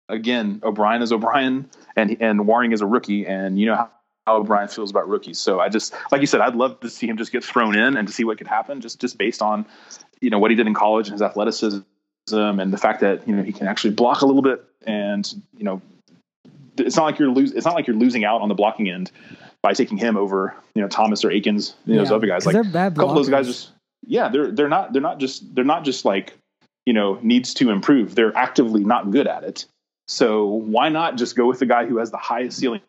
again, O'Brien is O'Brien, and and Warring is a rookie, and you know how, how O'Brien feels about rookies. So I just, like you said, I'd love to see him just get thrown in and to see what could happen, just just based on, you know, what he did in college and his athleticism, and the fact that you know he can actually block a little bit, and you know, it's not like you're lose, it's not like you're losing out on the blocking end by taking him over, you know, Thomas or Akins, you know, those other guys. Like bad a couple of those guys just yeah they're they're not they're not just they're not just like you know needs to improve. They're actively not good at it. So why not just go with the guy who has the highest ceiling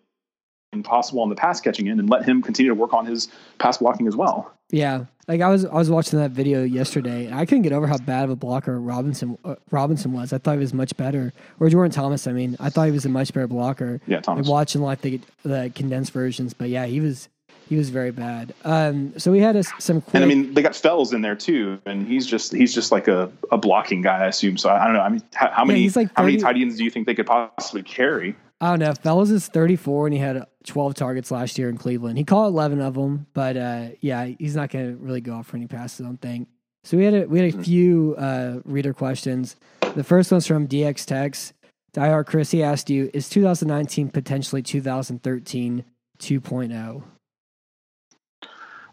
possible on the pass catching end and let him continue to work on his pass blocking as well Yeah, like I was I was watching that video yesterday, and I couldn't get over how bad of a blocker Robinson uh, Robinson was. I thought he was much better, or Jordan Thomas. I mean, I thought he was a much better blocker. Yeah, Thomas. Like watching like the the condensed versions, but yeah, he was he was very bad. Um, so we had a, some quick. and i mean they got Fells in there too and he's just he's just like a, a blocking guy i assume so i, I don't know i mean how, how many he's like how many tight ends do you think they could possibly carry I don't know. Fellows is 34 and he had 12 targets last year in Cleveland. He caught 11 of them, but uh, yeah, he's not going to really go off for any passes, I don't think. So we had a, we had a few uh, reader questions. The first one's from DX Tex. Diehard Chris, he asked you, is 2019 potentially 2013 2.0?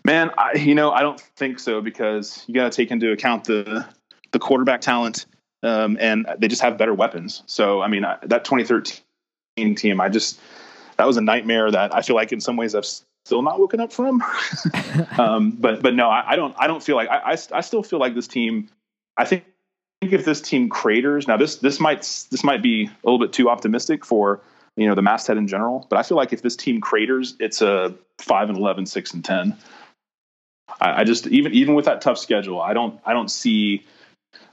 Man, I, you know, I don't think so because you got to take into account the the quarterback talent, um, and they just have better weapons. So, I mean, I, that 2013 team, I just that was a nightmare that I feel like in some ways I've still not woken up from. um, but but no, I, I, don't I don't feel like I, I, I still feel like this team. I think if this team craters now, this this might this might be a little bit too optimistic for you know the masthead in general. But I feel like if this team craters, it's a five and 11, 6 and ten. I, I just even even with that tough schedule, I don't I don't see.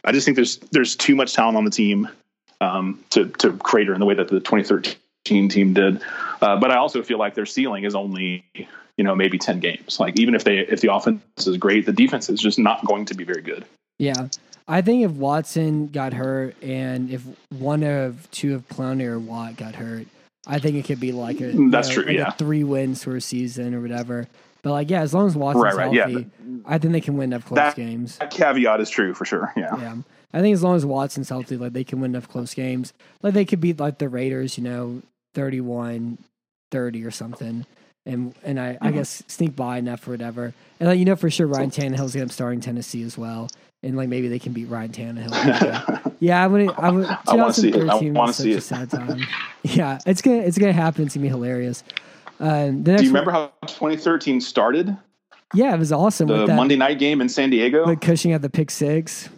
I just think there's there's too much talent on the team um, to to crater in the way that the 2013 team did. Uh, but I also feel like their ceiling is only you know maybe 10 games. Like even if they if the offense is great, the defense is just not going to be very good. Yeah. I think if Watson got hurt and if one of two of Clowney or Watt got hurt, I think it could be like a that's know, true. Like yeah, three wins for a season or whatever. But like, yeah, as long as Watson's right, right, healthy, yeah, I think they can win enough close that, games. That caveat is true for sure. Yeah. Yeah. I think as long as Watson's healthy, like they can win enough close games. Like they could beat like the Raiders, you know, 31 30 or something. And and I, mm-hmm. I guess sneak by enough or whatever. And like you know for sure Ryan Tannehill's gonna be starting Tennessee as well. And like maybe they can beat Ryan Tannehill. yeah, I would I would 2013 I was such a sad time. yeah, it's gonna it's gonna happen. It's gonna be hilarious. Um, Do you remember one, how 2013 started? Yeah, it was awesome. The that, Monday night game in San Diego. Cushing at the pick six.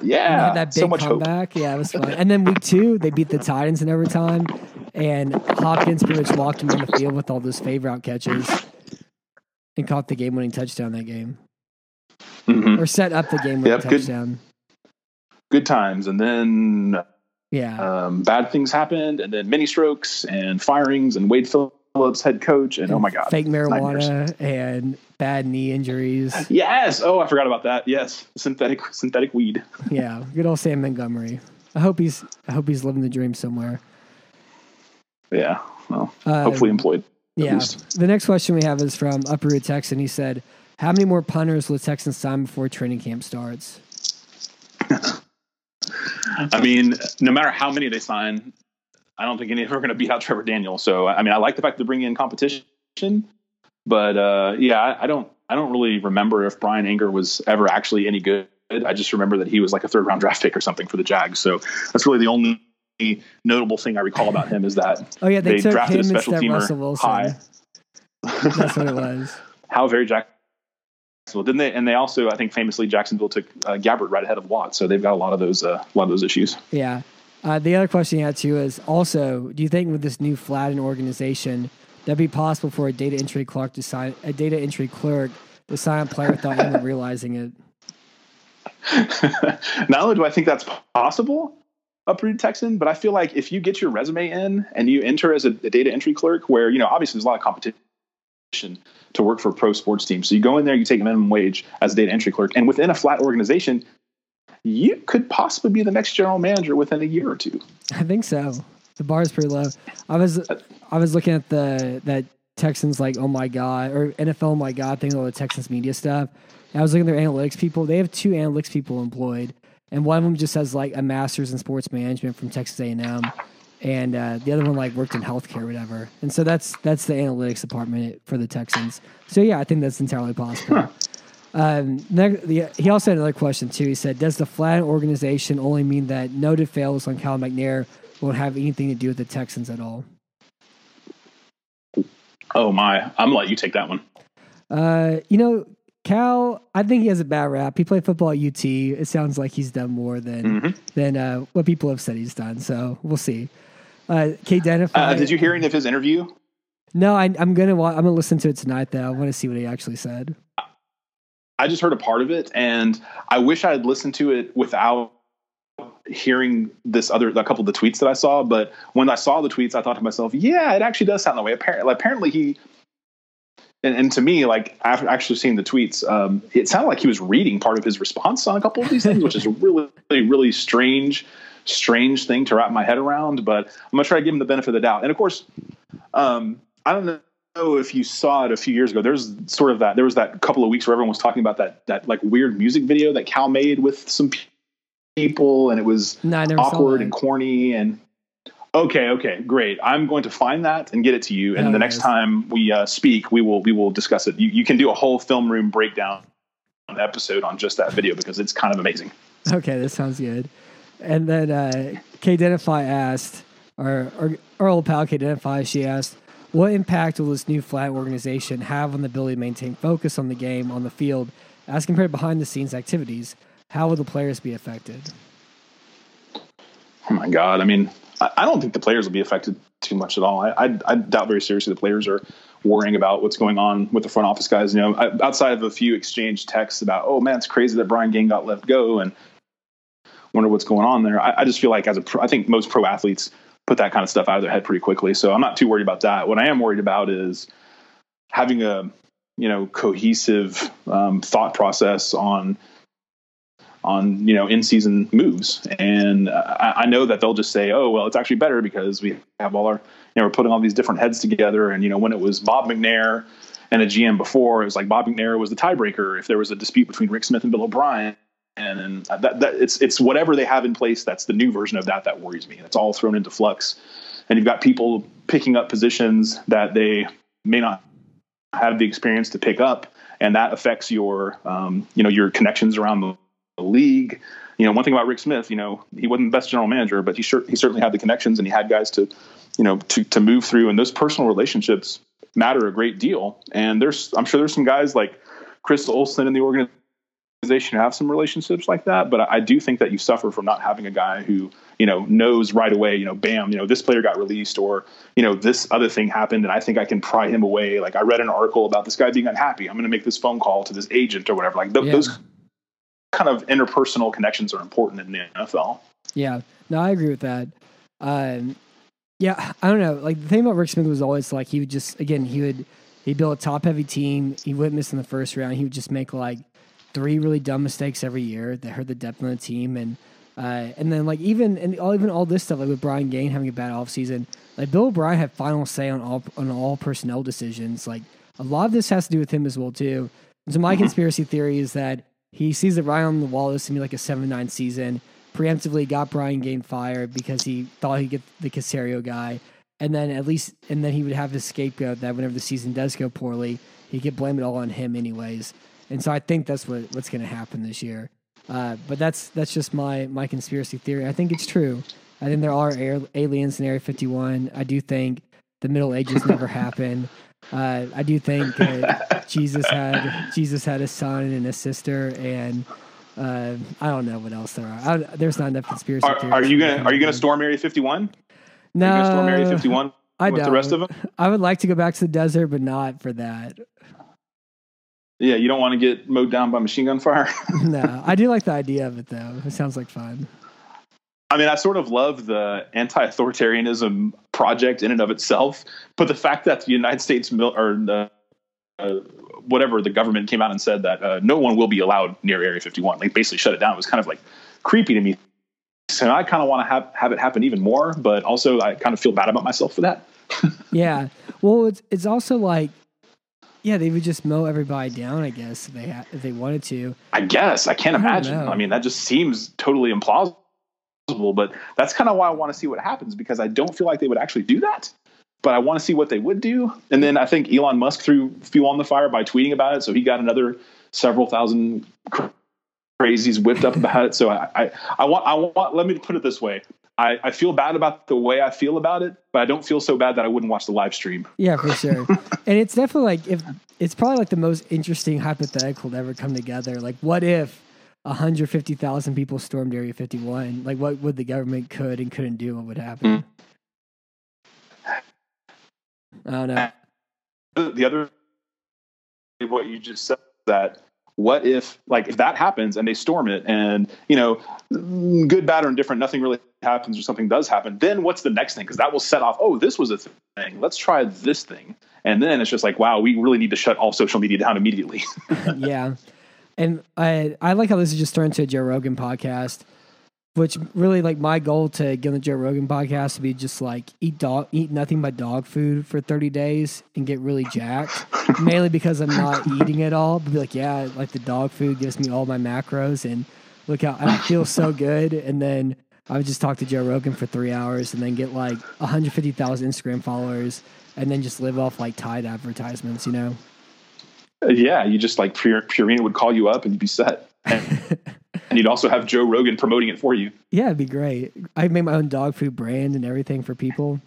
Yeah, that big so comeback. Hope. Yeah, it was fun. and then week two, they beat the Titans in overtime, and Hopkins pretty much walked him on the field with all those favor out catches, and caught the game-winning touchdown that game, mm-hmm. or set up the game-winning yep, touchdown. Good, good times, and then yeah, um, bad things happened, and then mini strokes and firings, and Wade Phillips head coach, and, and oh my god, fake marijuana and bad knee injuries. Yes. Oh, I forgot about that. Yes, synthetic synthetic weed. yeah, good old Sam Montgomery. I hope he's I hope he's living the dream somewhere. Yeah. Well, uh, hopefully employed. Yeah. Least. The next question we have is from Upper Texan. He said, "How many more punters will the Texans sign before training camp starts?" I mean, no matter how many they sign, I don't think any of them are going to beat out Trevor Daniel. So, I mean, I like the fact they're bringing in competition, but uh, yeah, I, I, don't I don't really remember if Bryan Anger was ever actually any good. I just remember that he was like a third round draft pick or something for the Jags. So that's really the only notable thing I recall about him is that oh yeah they, they drafted a special teamer high. That's what it was. How very Jacksonville didn't they? And they also I think famously Jacksonville took uh, Gabbert right ahead of Watt, so they've got a lot of those uh, a lot of those issues. Yeah. Uh, the other question you had too is also, do you think with this new Flatten organization? That'd be possible for a data entry clerk to sign a data entry clerk to sign a player without even realizing it. Not only do I think that's possible, uprooted Texan, but I feel like if you get your resume in and you enter as a, a data entry clerk, where you know obviously there's a lot of competition to work for a pro sports team, so you go in there, you take minimum wage as a data entry clerk, and within a flat organization, you could possibly be the next general manager within a year or two. I think so. The bar is pretty low. I was I was looking at the that Texans like oh my god or NFL oh my god thing all the Texans media stuff. And I was looking at their analytics people. They have two analytics people employed, and one of them just has like a master's in sports management from Texas A and M, and uh, the other one like worked in healthcare or whatever. And so that's that's the analytics department for the Texans. So yeah, I think that's entirely possible. Huh. Um, the, he also had another question too. He said, "Does the flat organization only mean that noted fails on Cal McNair won't have anything to do with the Texans at all?" Oh my! I'm gonna let you take that one. Uh, you know, Cal, I think he has a bad rap. He played football at UT. It sounds like he's done more than mm-hmm. than uh, what people have said he's done. So we'll see. Uh, K. Denify, uh, did you hear any of his interview? No, I, am gonna I'm gonna listen to it tonight. Though I want to see what he actually said. I just heard a part of it, and I wish I had listened to it without hearing this other a couple of the tweets that I saw. But when I saw the tweets, I thought to myself, "Yeah, it actually does sound that way." Apparently, apparently he. And, and to me, like after actually seeing the tweets, um, it sounded like he was reading part of his response on a couple of these things, which is really, really, really strange, strange thing to wrap my head around. But I'm gonna try to give him the benefit of the doubt. And of course, um, I don't know know if you saw it a few years ago. There's sort of that. There was that couple of weeks where everyone was talking about that that like weird music video that Cal made with some people, and it was no, awkward and corny. And okay, okay, great. I'm going to find that and get it to you. And the next time we uh, speak, we will we will discuss it. You, you can do a whole film room breakdown episode on just that video because it's kind of amazing. Okay, that sounds good. And then uh, K Denify asked our, our, our old pal can identify, she asked, what impact will this new flat organization have on the ability to maintain focus on the game on the field as compared to behind the scenes activities? How will the players be affected? Oh my God. I mean, I, I don't think the players will be affected too much at all. I, I, I, doubt very seriously the players are worrying about what's going on with the front office guys. You know, outside of a few exchange texts about, oh man, it's crazy that Brian Gaine got let go and wonder what's going on there. I, I just feel like as a, pro, I think most pro athletes put that kind of stuff out of their head pretty quickly. So I'm not too worried about that. What I am worried about is having a, you know, cohesive um, thought process on on you know in season moves. And I, I, know that they'll just say, "Oh, well, it's actually better because we have all our you know we're putting all these different heads together." And you know when it was Bob McNair and a GM before, it was like Bob McNair was the tiebreaker if there was a dispute between Rick Smith and Bill O'Brien. And, that, that it's it's whatever they have in place. That's the new version of that that worries me. And it's all thrown into flux, and you've got people picking up positions that they may not have the experience to pick up, and that affects your um, you know your connections around the the league. You know, one thing about Rick Smith, you know, he wasn't the best general manager, but he sure he certainly had the connections and he had guys to, you know, to to move through. And those personal relationships matter a great deal. And there's, I'm sure there's some guys like Chris Olson in the organization who have some relationships like that. But I, I do think that you suffer from not having a guy who, you know, knows right away, you know, bam, you know, this player got released or, you know, this other thing happened and I think I can pry him away. Like I read an article about this guy being unhappy. I'm going to make this phone call to this agent or whatever. Like th- yeah. those kind of interpersonal connections are important in the NFL. Yeah, no, I agree with that. Um, yeah, I don't know. Like the thing about Rick Smith was always like he would just again he would he built a top heavy team. He wouldn't miss in the first round. He would just make like three really dumb mistakes every year that hurt the depth of the team and. Uh, and then like even and all even all this stuff like with Brian Gaine having a bad offseason, like Bill O'Brien had final say on all on all personnel decisions. Like a lot of this has to do with him as well too. so my mm-hmm. conspiracy theory is that he sees that Ryan Wallace to be like a seven nine season. Preemptively got Brian Gaine fired because he thought he'd get the Caserio guy, and then at least and then he would have his scapegoat that whenever the season does go poorly, he could blame it all on him anyways. And so I think that's what what's going to happen this year. Uh, but that's that's just my my conspiracy theory. I think it's true. I think there are aliens in Area 51. I do think the Middle Ages never happened. Uh, I do think uh, Jesus had Jesus had a son and a sister, and uh, I don't know what else there are. I, there's not enough conspiracy. Are, are you gonna Are you gonna storm Area 51? No, are you storm Area 51 I with don't. the rest of them. I would like to go back to the desert, but not for that. Yeah, you don't want to get mowed down by machine gun fire. no, I do like the idea of it though. It sounds like fun. I mean, I sort of love the anti-authoritarianism project in and of itself, but the fact that the United States mil- or the uh, whatever the government came out and said that uh, no one will be allowed near Area 51, like basically shut it down, was kind of like creepy to me. So I kind of want to have have it happen even more, but also I kind of feel bad about myself for that. yeah, well, it's it's also like yeah, they would just mow everybody down. I guess if they ha- if they wanted to. I guess I can't I imagine. I mean, that just seems totally implausible but that's kind of why I want to see what happens because I don't feel like they would actually do that. But I want to see what they would do. And then I think Elon Musk threw fuel on the fire by tweeting about it. So he got another several thousand crazies whipped up about it. So I, I, I want, I want, let me put it this way. I, I feel bad about the way I feel about it, but I don't feel so bad that I wouldn't watch the live stream. Yeah, for sure. and it's definitely like if it's probably like the most interesting hypothetical to ever come together. Like, what if 150,000 people stormed Area 51, like what would the government could and couldn't do? What would happen? Mm. I don't know. The other, what you just said, that what if, like, if that happens and they storm it and, you know, good, bad, or indifferent, nothing really happens or something does happen, then what's the next thing? Because that will set off, oh, this was a thing. Let's try this thing. And then it's just like, wow, we really need to shut all social media down immediately. yeah. And I I like how this is just turned to a Joe Rogan podcast, which really like my goal to get on the Joe Rogan podcast to be just like eat dog eat nothing but dog food for thirty days and get really jacked. mainly because I'm not eating at all, but be like, yeah, like the dog food gives me all my macros and look how I feel so good. And then I would just talk to Joe Rogan for three hours and then get like 150,000 Instagram followers and then just live off like Tide advertisements, you know? Yeah, you just like Purina would call you up and you'd be set. and you'd also have Joe Rogan promoting it for you. Yeah, it'd be great. I make my own dog food brand and everything for people.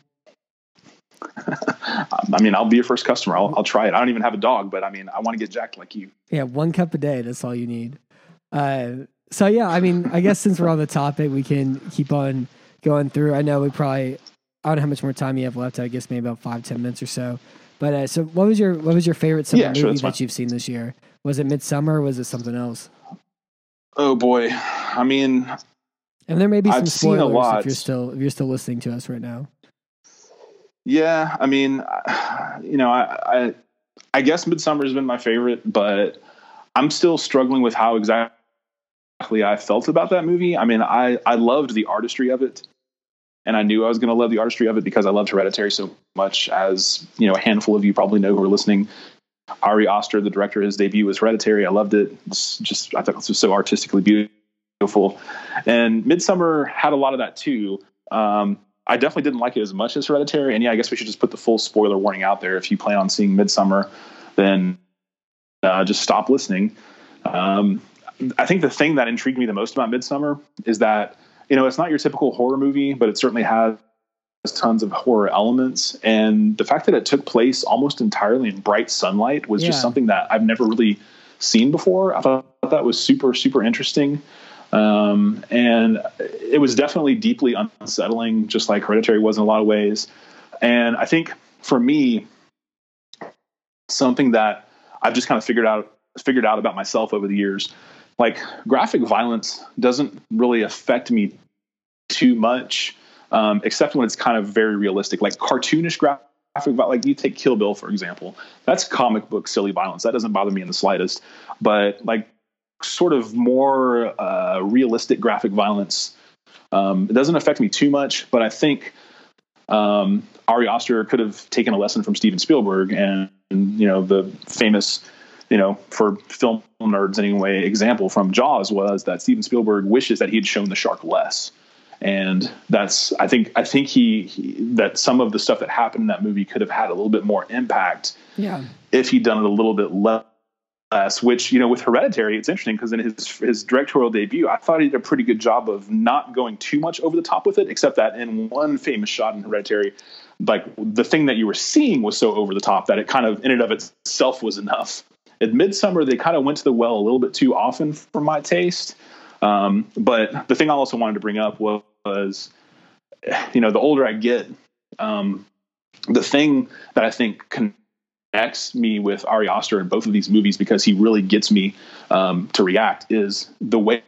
I mean, I'll be your first customer. I'll, I'll try it. I don't even have a dog, but I mean, I want to get jacked like you. Yeah, one cup a day. That's all you need. Uh, so yeah, I mean, I guess since we're on the topic, we can keep on going through. I know we probably I don't know how much more time you have left. I guess maybe about five ten minutes or so. But uh, so, what was your what was your favorite summer Yeah, sure, movie fine. that you've seen this year? Was it Midsummer? or Was it something else? Oh boy. I mean, And there may be some I've seen a spoilers lot. if you're still if you're still listening to us right now. yeah, I mean, you know, I, I, I guess Midsummer has been my favorite, but I'm still struggling with how exactly I felt about that movie. I mean, I, I loved the artistry of it. And I knew I was going to love the artistry of it because I loved Hereditary so much. As you know, a handful of you probably know who are listening. Ari Aster, the director, his debut was Hereditary. I loved it. It's just I thought it was so artistically beautiful. And Midsommar had a lot of that too. Um, I definitely didn't like it as much as Hereditary. And yeah, I guess we should just put the full spoiler warning out there. If you plan on seeing Midsommar, then uh, just stop listening. Um, I think the thing that intrigued me the most about Midsommar is that you know it's not your typical horror movie, but it certainly has tons of horror elements. And the fact that it took place almost entirely in bright sunlight was Yeah. just something that I've never really seen before. I thought that was super super interesting. Um, and it was definitely deeply unsettling, just like Hereditary was in a lot of ways. And I think for me, something that I've just kind of figured out figured out about myself over the years, like graphic violence doesn't really affect me too much, um, except when it's kind of very realistic, like cartoonish graphic. Like you take Kill Bill for example, that's comic book silly violence. That doesn't bother me in the slightest. But like sort of more uh, realistic graphic violence, um, it doesn't affect me too much. But I think um, Ari Aster could have taken a lesson from Steven Spielberg and, and you know the famous you know for film nerds anyway example from Jaws was that Steven Spielberg wishes that he had shown the shark less and that's I think I think he, he that some of the stuff that happened in that movie could have had a little bit more impact Yeah, if he'd done it a little bit less. Which you know, with Hereditary, it's interesting because in his his directorial debut, I thought he did a pretty good job of not going too much over the top with it. Except that in one famous shot in Hereditary, like the thing that you were seeing was so over the top that it kind of in and of itself was enough. At Midsommar, they kind of went to the well a little bit too often for my taste. Um, but the thing I also wanted to bring up was, was you know, the older I get, um, the thing that I think connects me with Ari Aster in both of these movies because he really gets me um, to react is the way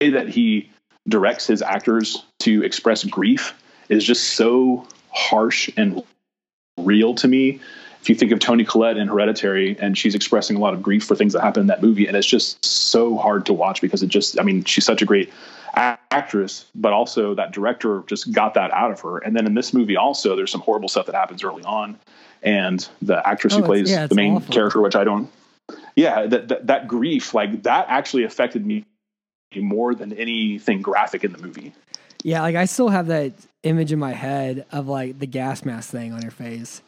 that he directs his actors to express grief is just so harsh and real to me. If you think of Toni Collette in Hereditary, and she's expressing a lot of grief for things that happen in that movie, and it's just so hard to watch because it just, I mean, she's such a great actress, but also that director just got that out of her. And then in this movie, also, there's some horrible stuff that happens early on, and the actress Oh, who plays yeah, the main awful. character, which I don't, yeah, that, that that grief, like that, actually affected me more than anything graphic in the movie. yeah. Like I still have that image in my head of like the gas mask thing on her face.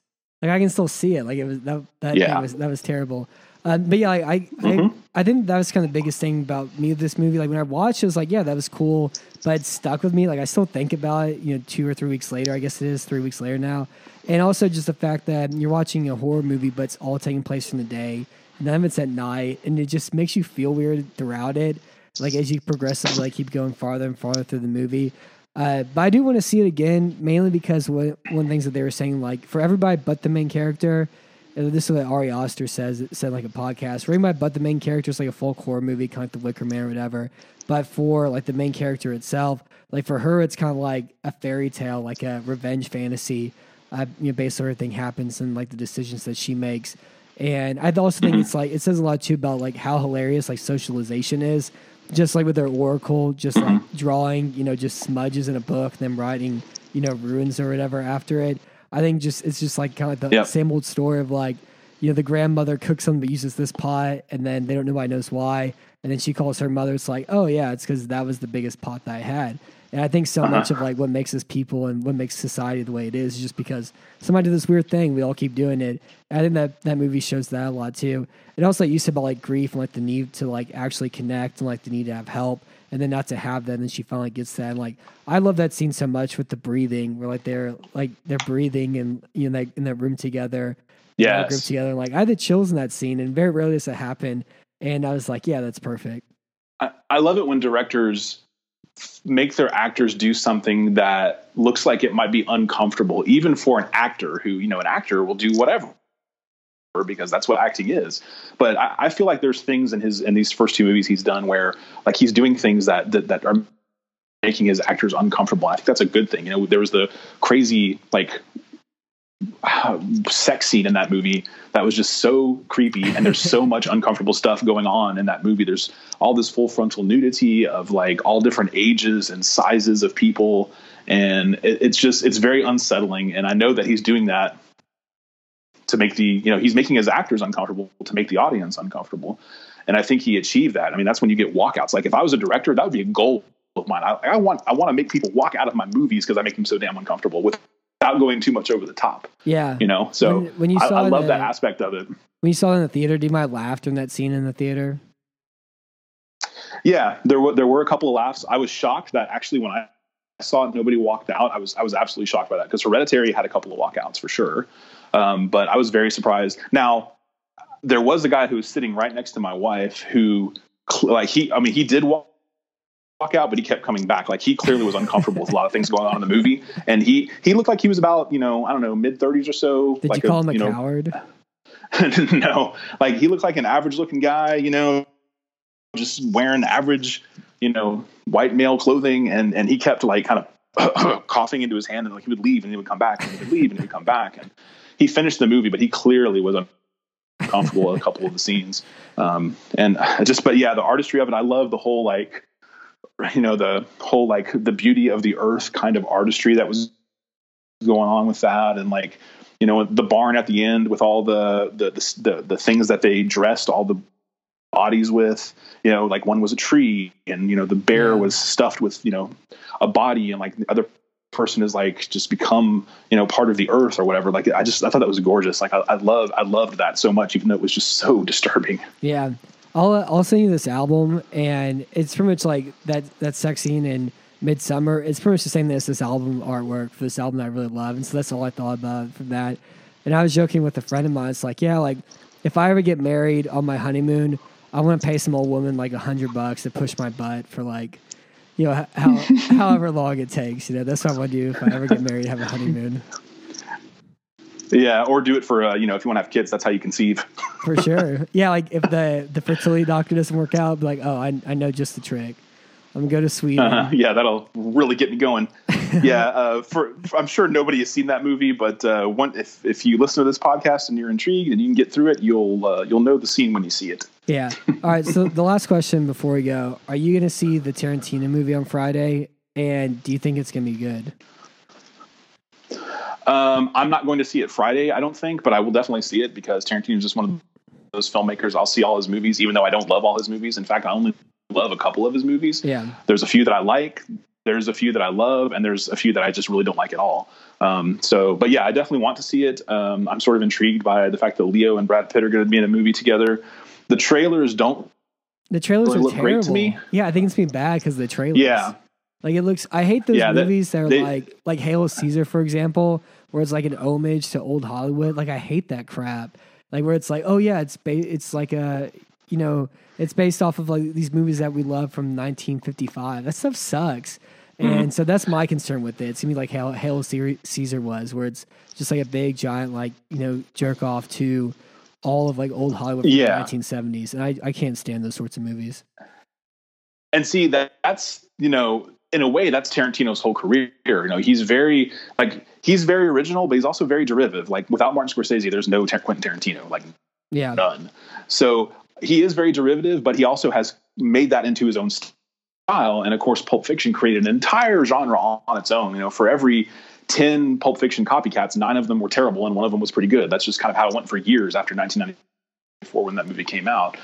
Like I can still see it. Like it was that that Yeah. thing was that was terrible. Um, but yeah, like, I Mhm. I I think that was kind of the biggest thing about me with this movie. Like when I watched, it was like, yeah, that was cool, but it stuck with me. Like I still think about it. You know, two or three weeks later, I guess it is three weeks later now. And also just the fact that you're watching a horror movie, but it's all taking place in the day. None of it's at night, and it just makes you feel weird throughout it. Like as you progressively like keep going farther and farther through the movie. Uh, but I do want to see it again, mainly because one, one of the things that they were saying, like for everybody but the main character, this is what Ari Aster says. It said like a podcast. For everybody but the main character, it's like a folk horror movie, kind of like The Wicker Man or whatever. But for like the main character itself, like for her, it's kind of like a fairy tale, like a revenge fantasy. Uh, you know, based on everything happens and like the decisions that she makes. And I also think it's like it says a lot too about like how hilarious like socialization is. Just like with their oracle, just like drawing, you know, just smudges in a book, then writing, you know, runes or whatever after it. I think just it's just like kind of like the Yep. same old story of like, you know, the grandmother cooks something but uses this pot, and then they don't nobody knows why, and then she calls her mother. It's like, oh yeah, it's because that was the biggest pot that I had. And I think so uh-huh. much of like what makes us people and what makes society the way it is is just because somebody did this weird thing. We all keep doing it. And I think that that movie shows that a lot too. And also, like you said about like grief and like the need to like actually connect and like the need to have help. and then not to have that, and then she finally gets that. And like, I love that scene so much with the breathing, where like they're like they're breathing and you know like in that room together, yeah, group together. Like I had the chills in that scene, and very rarely does that happen. And I was like, yeah, that's perfect. I, I love it when directors make their actors do something that looks like it might be uncomfortable, even for an actor who, you know, an actor will do whatever because that's what acting is. But I, I, feel like there's things in his in these first two movies he's done where like he's doing things that that, that are making his actors uncomfortable. I think that's a good thing. You know, there was the crazy like sex scene in that movie that was just so creepy and there's so much uncomfortable stuff going on in that movie. There's all this full frontal nudity of like all different ages and sizes of people and it, it's just it's very unsettling and i know that he's doing that to make the you know he's making his actors uncomfortable to make the audience uncomfortable and i think he achieved that. I mean that's when you get walkouts. Like if i was a director that would be a goal of mine. I, I want i want to make people walk out of my movies because i make them so damn uncomfortable with without going too much over the top. Yeah. You know, so when, when you saw I, I love the, that aspect of it. When you saw it in the theater, do you mind laugh during that scene in the theater? Yeah, there were there were a couple of laughs. I was shocked that actually when I saw it, nobody walked out, I was I was absolutely shocked by that because Hereditary had a couple of walkouts for sure. Um, but I was very surprised. Now, there was a guy who was sitting right next to my wife who, like he, I mean, he did walk walk out, but he kept coming back. Like he clearly was uncomfortable with a lot of things going on in the movie, and he he looked like he was about you know I don't know mid thirties or so. Did like you call a, him a you know, coward? no, like he looked like an average looking guy, you know, just wearing average, you know, white male clothing, and and he kept like kind of coughing into his hand, and like he would leave, and he would come back, and he would leave, and he would come back, and he finished the movie, but he clearly was uncomfortable with a couple of the scenes, um, and just but yeah, the artistry of it, I love the whole like you know the whole like the beauty of the earth kind of artistry that was going on with that and like you know the barn at the end with all the the the, the things that they dressed all the bodies with you know like one was a tree and you know the bear was stuffed with you know a body and like the other person is like just become you know part of the earth or whatever. Like i just i thought that was gorgeous. Like i, I love i loved that so much even though it was just so disturbing. Yeah I'll I'll send you this album, and it's pretty much like that that sex scene in Midsommar. It's pretty much the same as this album artwork for this album that I really love, and so that's all I thought about from that. And I was joking with a friend of mine. It's like, yeah, like if I ever get married on my honeymoon, I want to pay some old woman like a hundred bucks to push my butt for like, you know, how, however long it takes. You know, that's what I want to do if I ever get married, have a honeymoon. Yeah, or do it for uh, you know if you want to have kids, that's how you conceive. for sure. Yeah, like if the the fertility doctor doesn't work out, be like, oh, I I know just the trick. I'm gonna go to Sweden. Uh, yeah, that'll really get me going. yeah, uh, for, for, I'm sure nobody has seen that movie, but uh, one, if if you listen to this podcast and you're intrigued and you can get through it, you'll uh, you'll know the scene when you see it. Yeah. All right. So the last question before we go: Are you gonna see the Tarantino movie on Friday? And do you think it's gonna be good? Um, I'm not going to see it Friday, I don't think, but I will definitely see it because Tarantino is just one of those filmmakers. I'll see all his movies, even though I don't love all his movies. In fact, I only love a couple of his movies. Yeah. There's a few that I like. There's a few that I love, and there's a few that I just really don't like at all. Um, so, but yeah, I definitely want to see it. Um, I'm sort of intrigued by the fact that Leo and Brad Pitt are going to be in a movie together. The trailers don't. The trailers really are look terrible. great to me. Yeah, I think it's been bad because the trailers. Yeah, like it looks. I hate those yeah, movies that, that are they, like like Hail Caesar, for example, where it's like an homage to old Hollywood. Like I hate that crap. Like where it's like, oh yeah, it's ba- it's like a you know, it's based off of like these movies that we love from 1955. That stuff sucks. Mm-hmm. And so that's my concern with it. It's gonna be like Hail, Hail Caesar was, where it's just like a big giant like you know jerk off to all of like old Hollywood from yeah. the 1970s, and I I can't stand those sorts of movies. And see that that's you know in a way, that's Tarantino's whole career. You know, he's very like he's very original, but he's also very derivative. Like without Martin Scorsese, there's no Quentin Tarantino. Like yeah, none. So he is very derivative, but he also has made that into his own style. And of course, Pulp Fiction created an entire genre on its own. You know, for every 10 Pulp Fiction copycats, nine of them were terrible and one of them was pretty good. That's just kind of how it went for years after 1994 when that movie came out.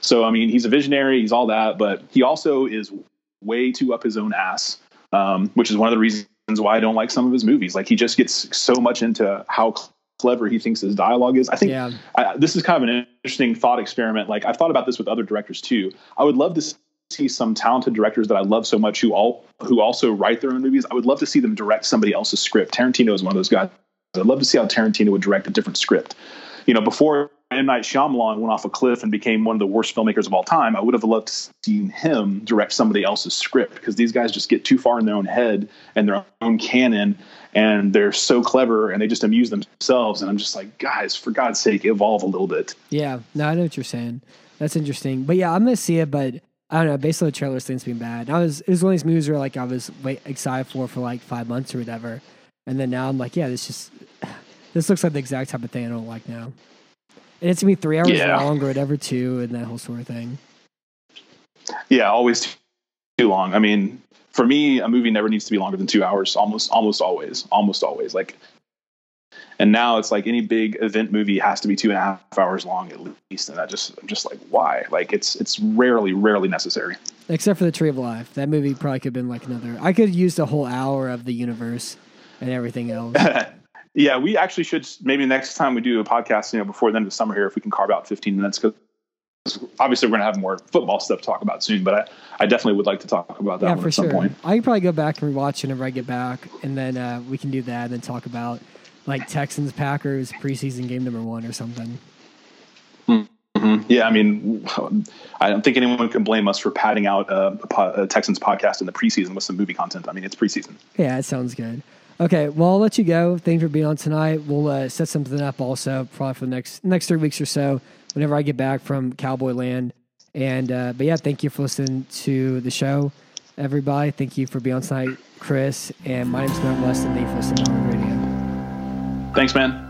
So, I mean, he's a visionary, he's all that, but he also is way too up his own ass, um, which is one of the reasons why I don't like some of his movies. Like he just gets so much into how clever he thinks his dialogue is. I think yeah. I, this is kind of an interesting thought experiment. Like I've thought about this with other directors too. I would love to see some talented directors that I love so much who all who also write their own movies. I would love to see them direct somebody else's script. Tarantino is one of those guys. I'd love to see how Tarantino would direct a different script. You know, before M Night Shyamalan went off a cliff and became one of the worst filmmakers of all time, I would have loved to see him direct somebody else's script because these guys just get too far in their own head and their own canon, and they're so clever and they just amuse themselves. And I'm just like, guys, for God's sake, evolve a little bit. Yeah, no, I know what you're saying. That's interesting. But yeah, I'm gonna see it, but I don't know. Based on the trailer seems being bad. I was it was one of these movies where like I was wait, excited for for like five months or whatever, and then now I'm like, yeah, this just this looks like the exact type of thing I don't like now. And it's gonna be three hours Yeah. long or whatever too, and that whole sort of thing. Yeah, always too long. I mean, for me, a movie never needs to be longer than two hours. Almost, almost always, almost always. Like, and now it's like any big event movie has to be two and a half hours long at least. And that just, I'm just like, why? Like, it's it's rarely, rarely necessary. Except for the Tree of Life, that movie probably could have been like another. I could have used a whole hour of the universe and everything else. yeah, we actually should maybe next time we do a podcast, you know, before the end of the summer here, if we can carve out 15 minutes because. Obviously, we're going to have more football stuff to talk about soon, but I, I definitely would like to talk about that yeah, for at some sure. point. I could probably go back and rewatch it whenever I get back, and then uh, we can do that, and then talk about like Texans Packers preseason game number one or something. Mhm. Yeah, I mean, I don't think anyone can blame us for padding out a, a, Texans podcast in the preseason with some movie content. I mean, it's preseason. Yeah, it sounds good. Okay, well, I'll let you go. Thanks for being on tonight. We'll uh, set something up also, probably for the next next three weeks or so, whenever I get back from Cowboy Land. And uh, but yeah, thank you for listening to the show, everybody. Thank you for being on tonight, Chris. And my name's Matt West, and thank you for listening to Army Radio. Thanks, man.